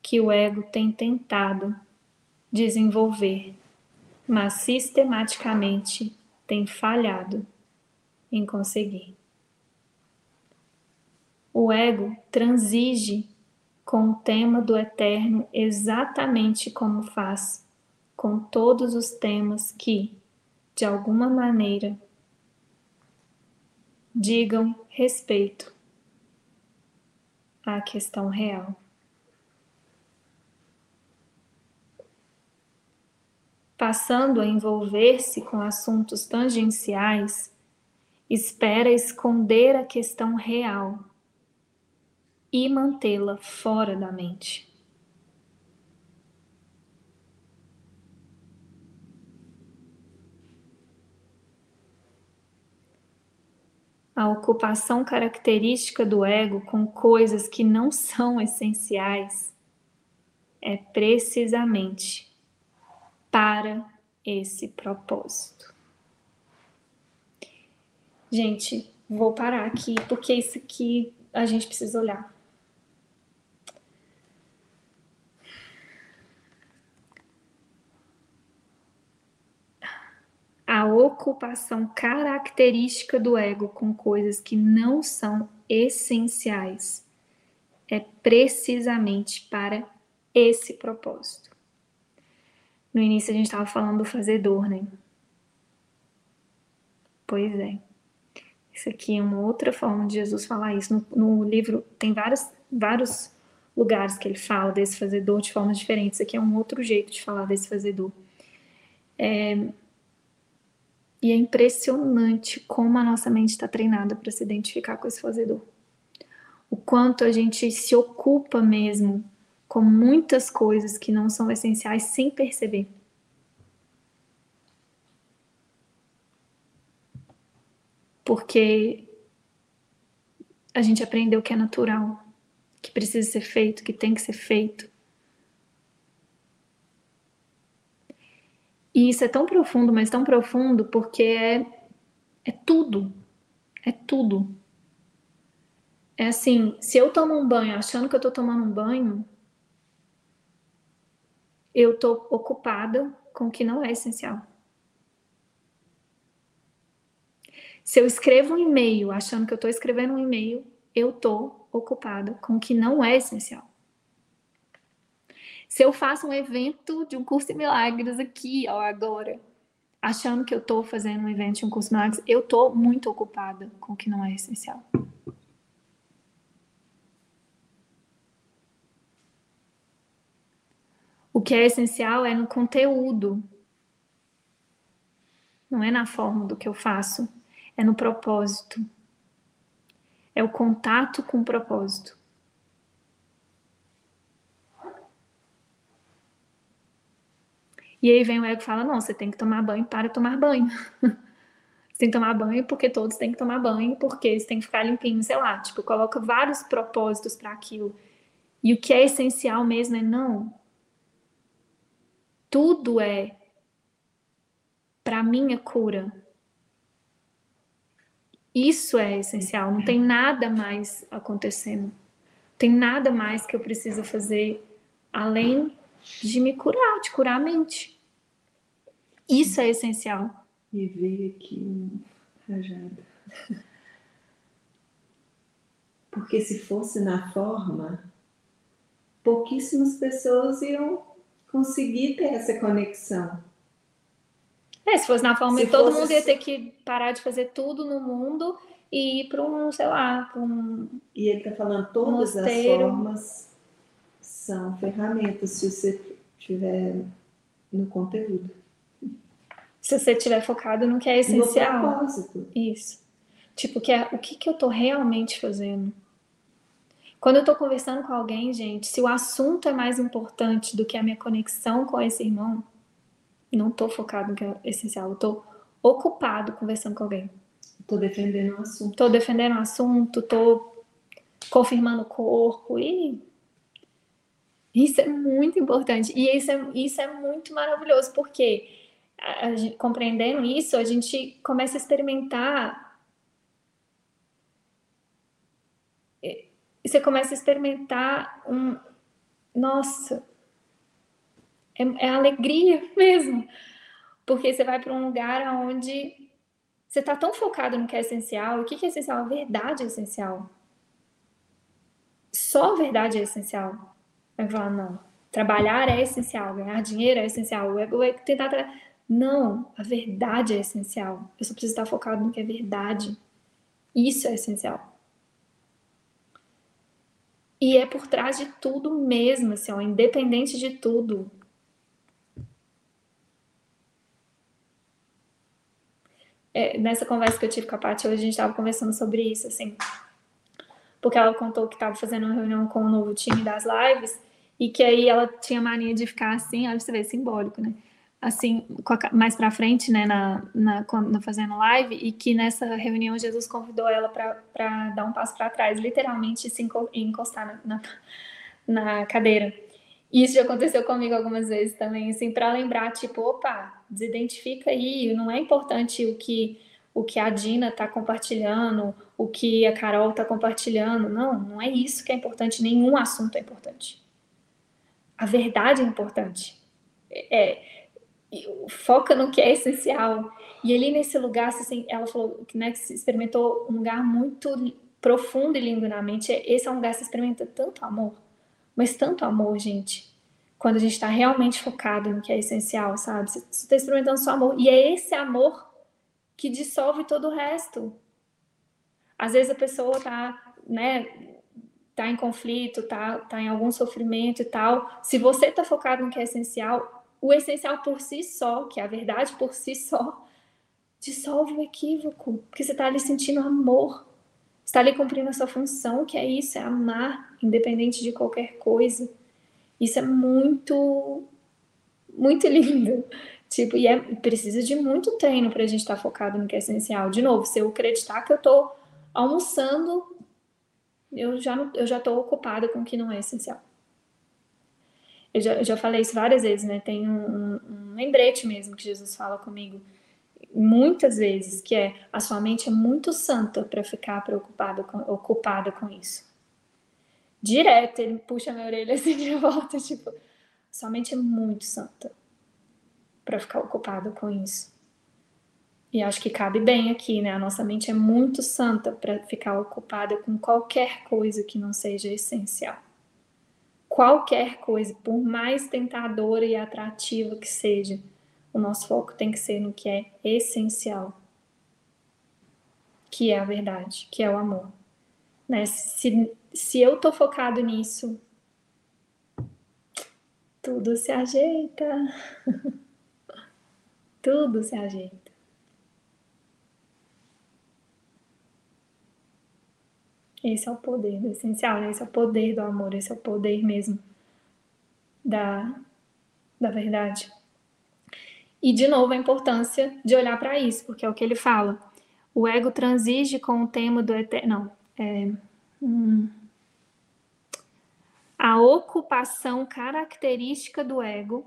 que o ego tem tentado desenvolver, mas sistematicamente tem falhado em conseguir. O ego transige com o tema do eterno exatamente como faz com todos os temas que, de alguma maneira, digam respeito à questão real. Passando a envolver-se com assuntos tangenciais, espera esconder a questão real e mantê-la fora da mente. A ocupação característica do ego com coisas que não são essenciais é precisamente para esse propósito. Gente, vou parar aqui porque isso aqui a gente precisa olhar. A ocupação característica do ego com coisas que não são essenciais é precisamente para esse propósito. No início a gente estava falando do fazedor, né? Pois é. Isso aqui é uma outra forma de Jesus falar isso. No, no livro tem vários, vários lugares que ele fala desse fazedor de formas diferentes. Isso aqui é um outro jeito de falar desse fazedor. É, e é impressionante como a nossa mente está treinada para se identificar com esse fazedor. O quanto a gente se ocupa mesmo com muitas coisas que não são essenciais sem perceber. Porque a gente aprendeu que é natural, que precisa ser feito, que tem que ser feito. E isso é tão profundo, mas tão profundo, porque é, é tudo. É tudo. É assim, se eu tomo um banho achando que eu tô tomando um banho, eu tô ocupada com o que não é essencial. Se eu escrevo um e-mail achando que eu tô escrevendo um e-mail, eu tô ocupada com o que não é essencial. Se eu faço um evento de um curso de milagres aqui, ó, agora, achando que eu estou fazendo um evento de um curso de milagres, eu estou muito ocupada com o que não é essencial. O que é essencial é no conteúdo, não é na forma do que eu faço, é no propósito. É o contato com o propósito. E aí vem o ego e fala: não, você tem que tomar banho para tomar banho. você tem que tomar banho porque todos têm que tomar banho, porque você tem que ficar limpinho, sei lá. Tipo, coloca vários propósitos para aquilo. E o que é essencial mesmo é não. Tudo é para minha cura. Isso é essencial. Não tem nada mais acontecendo. Tem nada mais que eu preciso fazer além de me curar, de curar a mente. Isso é essencial. E veio aqui um rajado. Porque se fosse na forma, pouquíssimas pessoas iam conseguir ter essa conexão. É, se fosse na forma, se todo mundo ia ter que parar de fazer tudo no mundo e ir para um, sei lá, para um. E ele está falando todas mosteiro. as formas são ferramentas se você estiver no conteúdo. Se você estiver focado no que é essencial. No propósito. Isso. Tipo, que é, o que, que eu estou realmente fazendo? Quando eu estou conversando com alguém, gente, se o assunto é mais importante do que a minha conexão com esse irmão, não estou focado no que é essencial, eu estou ocupado conversando com alguém. Estou defendendo o assunto. Estou defendendo o assunto, estou confirmando o corpo e isso é muito importante. E isso é, isso é muito maravilhoso, porque a, a compreendendo isso, a gente começa a experimentar. Você começa a experimentar um. Nossa! É, é alegria mesmo. Porque você vai para um lugar onde você está tão focado no que é essencial. O que é essencial? A verdade é essencial. Só a verdade é essencial. Vai falar, não, trabalhar é essencial, ganhar dinheiro é essencial. O ego vai tentar. Tra... Não, a verdade é essencial. Eu só preciso estar focado no que é verdade. Isso é essencial. E é por trás de tudo mesmo, assim, ó, independente de tudo. É, nessa conversa que eu tive com a Paty hoje, a gente estava conversando sobre isso, assim. Porque ela contou que estava fazendo uma reunião com o novo time das lives e que aí ela tinha mania de ficar assim, olha você vê, simbólico, né? assim, mais para frente, né, na, na, quando, fazendo live, e que nessa reunião Jesus convidou ela para dar um passo para trás, literalmente se encostar na, na, na cadeira. Isso já aconteceu comigo algumas vezes também, assim, para lembrar, tipo, opa, desidentifica aí, não é importante o que o que a Dina está compartilhando, o que a Carol está compartilhando. Não, não é isso que é importante, nenhum assunto é importante. A verdade é importante. É, foca no que é essencial. E ali nesse lugar, assim, ela falou que, né, que se experimentou um lugar muito profundo e lindo na mente. Esse é um lugar que se experimenta tanto amor, mas tanto amor, gente. Quando a gente está realmente focado no que é essencial, sabe? Você está experimentando só amor. E é esse amor que dissolve todo o resto. Às vezes a pessoa tá, né, tá em conflito, tá, tá em algum sofrimento e tal. Se você tá focado no que é essencial, o essencial por si só, que é a verdade por si só, dissolve o equívoco, porque você tá ali sentindo amor. Está ali cumprindo a sua função, que é isso, é amar, independente de qualquer coisa. Isso é muito, muito lindo. Tipo, e é, precisa de muito treino para a gente estar tá focado no que é essencial. De novo, se eu acreditar que eu estou almoçando, eu já não, eu já estou ocupada com o que não é essencial. Eu já, eu já falei isso várias vezes, né? Tem um, um, um lembrete mesmo que Jesus fala comigo muitas vezes, que é a sua mente é muito santa para ficar preocupada com, ocupada com isso. Direto, ele puxa minha orelha assim de volta, tipo, sua mente é muito santa para ficar ocupado com isso. E acho que cabe bem aqui, né? A nossa mente é muito santa para ficar ocupada com qualquer coisa que não seja essencial. Qualquer coisa, por mais tentadora e atrativa que seja, o nosso foco tem que ser no que é essencial, que é a verdade, que é o amor. Né? Se, se eu tô focado nisso, tudo se ajeita. Tudo se ajeita. Esse é o poder do essencial, né? Esse é o poder do amor, esse é o poder mesmo da, da verdade. E, de novo, a importância de olhar para isso, porque é o que ele fala. O ego transige com o tema do eterno. Não, é. Hum, a ocupação característica do ego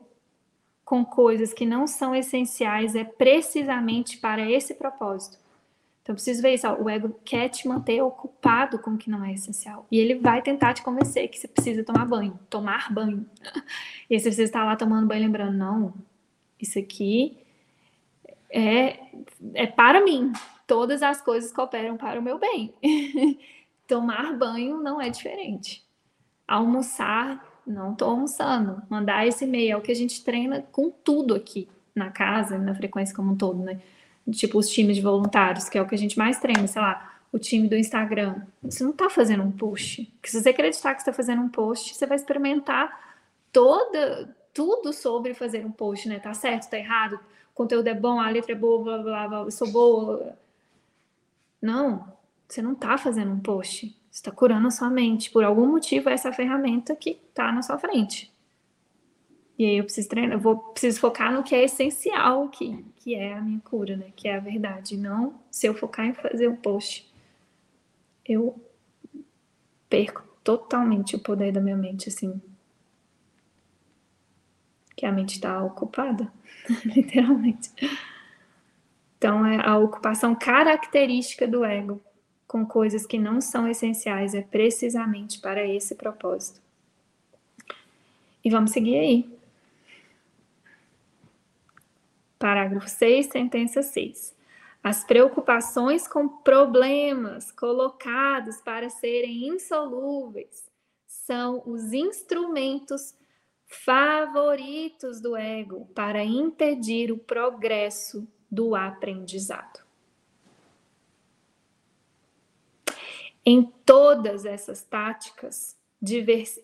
com coisas que não são essenciais é precisamente para esse propósito. Então, preciso ver isso. Ó, o ego quer te manter ocupado com o que não é essencial. E ele vai tentar te convencer que você precisa tomar banho. Tomar banho. E aí você precisa estar lá tomando banho lembrando, não, isso aqui é, é para mim. Todas as coisas cooperam para o meu bem. tomar banho não é diferente. Almoçar não estou almoçando. Mandar esse e-mail é o que a gente treina com tudo aqui na casa, na frequência como um todo, né? Tipo os times de voluntários, que é o que a gente mais treina, sei lá, o time do Instagram. Você não está fazendo um post. Porque se você acreditar que está fazendo um post, você vai experimentar toda tudo sobre fazer um post, né? Tá certo, tá errado, o conteúdo é bom, a letra é boa, blá blá blá, eu sou boa. Não, você não está fazendo um post está curando a sua mente. Por algum motivo, é essa ferramenta que está na sua frente. E aí eu preciso treinar, eu vou, preciso focar no que é essencial, que, que é a minha cura, né? Que é a verdade. Não se eu focar em fazer um post, eu perco totalmente o poder da minha mente, assim. Que a mente está ocupada, literalmente. Então, é a ocupação característica do ego com coisas que não são essenciais é precisamente para esse propósito. E vamos seguir aí. Parágrafo 6, sentença 6. As preocupações com problemas colocados para serem insolúveis são os instrumentos favoritos do ego para impedir o progresso do aprendizado. Em todas essas táticas divers,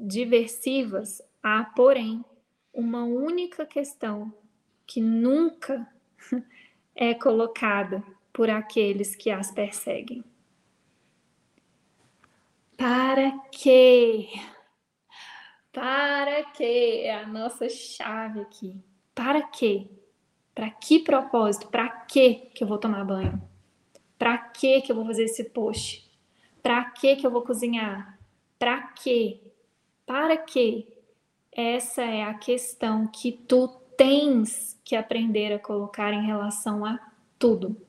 diversivas, há, porém, uma única questão que nunca é colocada por aqueles que as perseguem. Para quê? Para quê? É a nossa chave aqui. Para quê? Para que propósito? Para que que eu vou tomar banho? Para que que eu vou fazer esse post? Para que que eu vou cozinhar? Para quê? Para quê? Essa é a questão que tu tens que aprender a colocar em relação a tudo.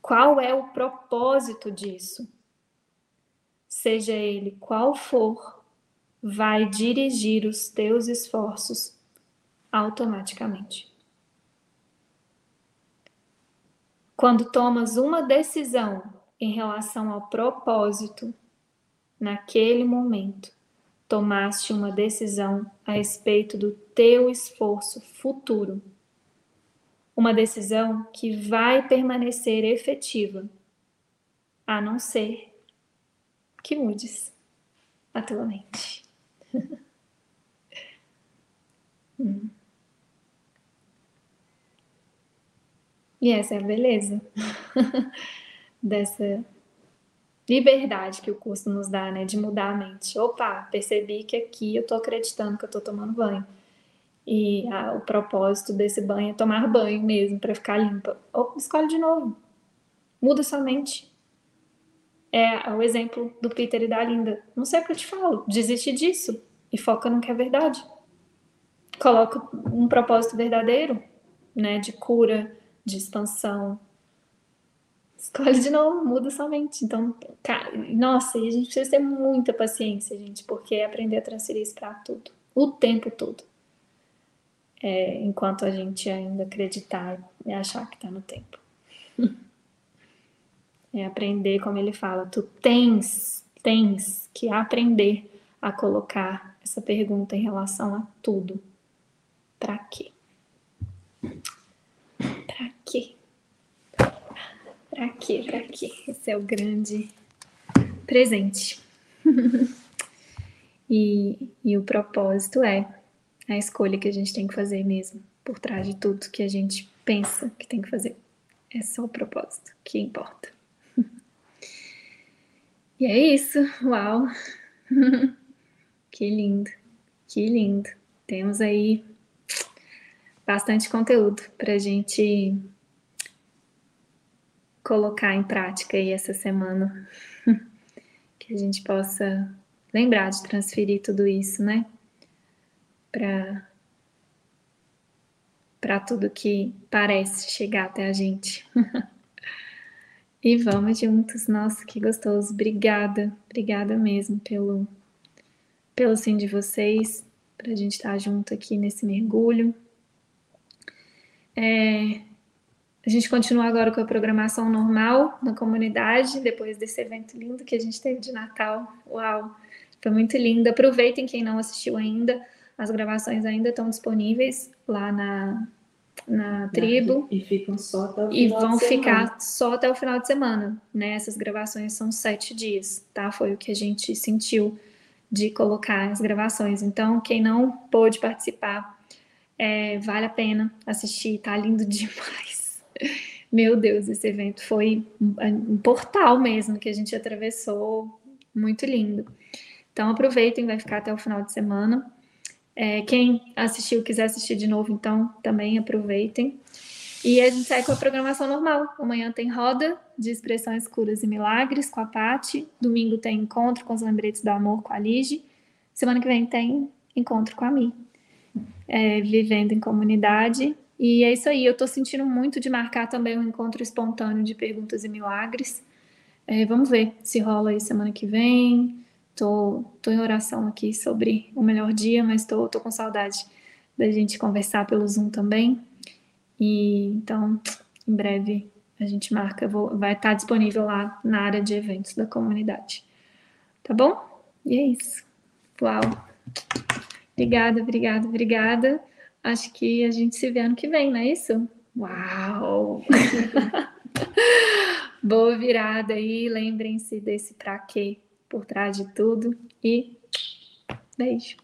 Qual é o propósito disso? Seja ele qual for, vai dirigir os teus esforços automaticamente. Quando tomas uma decisão em relação ao propósito, naquele momento, tomaste uma decisão a respeito do teu esforço futuro. Uma decisão que vai permanecer efetiva, a não ser que mudes a tua mente. hum. E essa é a beleza dessa liberdade que o curso nos dá, né? De mudar a mente. Opa, percebi que aqui eu tô acreditando que eu tô tomando banho. E o propósito desse banho é tomar banho mesmo, para ficar limpa. Ou escolhe de novo. Muda sua mente. É o exemplo do Peter e da Linda. Não sei o que eu te falo. Desiste disso e foca no que é verdade. Coloca um propósito verdadeiro, né? De cura, de expansão. Escolhe de novo, muda somente. Então, cara, nossa, e a gente precisa ter muita paciência, gente, porque é aprender a transferir isso para tudo, o tempo todo. É, enquanto a gente ainda acreditar e achar que está no tempo. É aprender, como ele fala, tu tens, tens que aprender a colocar essa pergunta em relação a tudo. Para quê? Para quê? Para quê? Para quê? Esse é o grande presente. e, e o propósito é a escolha que a gente tem que fazer mesmo, por trás de tudo que a gente pensa que tem que fazer. É só o propósito que importa. e é isso. Uau! que lindo, que lindo. Temos aí bastante conteúdo para gente colocar em prática aí essa semana. que a gente possa lembrar de transferir tudo isso, né? Para para tudo que parece chegar até a gente. e vamos juntos. Nossa, que gostoso. Obrigada, obrigada mesmo pelo pelo sim de vocês, para a gente estar junto aqui nesse mergulho. É, a gente continua agora com a programação normal na comunidade, depois desse evento lindo que a gente teve de Natal. Uau! Foi muito lindo. Aproveitem quem não assistiu ainda. As gravações ainda estão disponíveis lá na, na tribo. E ficam só até o final E vão ficar só até o final de semana, né? Essas gravações são sete dias, tá? Foi o que a gente sentiu de colocar as gravações. Então, quem não pôde participar, é, vale a pena assistir, tá lindo demais. Meu Deus, esse evento foi um, portal mesmo que a gente atravessou, muito lindo. Então aproveitem, vai ficar até o final de semana. É, quem assistiu, quiser assistir de novo, então também aproveitem. E a gente sai com a programação normal. Amanhã tem roda de expressões curas e milagres com a Pati. Domingo tem encontro com os lembretes do amor com a Lige. Semana que vem tem encontro com a Mi é, vivendo em comunidade. E é isso aí, eu estou sentindo muito de marcar também um encontro espontâneo de perguntas e milagres. É, vamos ver se rola aí semana que vem. Tô, tô em oração aqui sobre o melhor dia, mas tô, tô com saudade da gente conversar pelo Zoom também. E então, em breve a gente marca, vou, vai estar disponível lá na área de eventos da comunidade. Tá bom? E é isso. Uau! Obrigada, obrigada, obrigada. Acho que a gente se vê ano que vem, não é isso? Uau! Boa virada aí, lembrem-se desse pra quê por trás de tudo e beijo.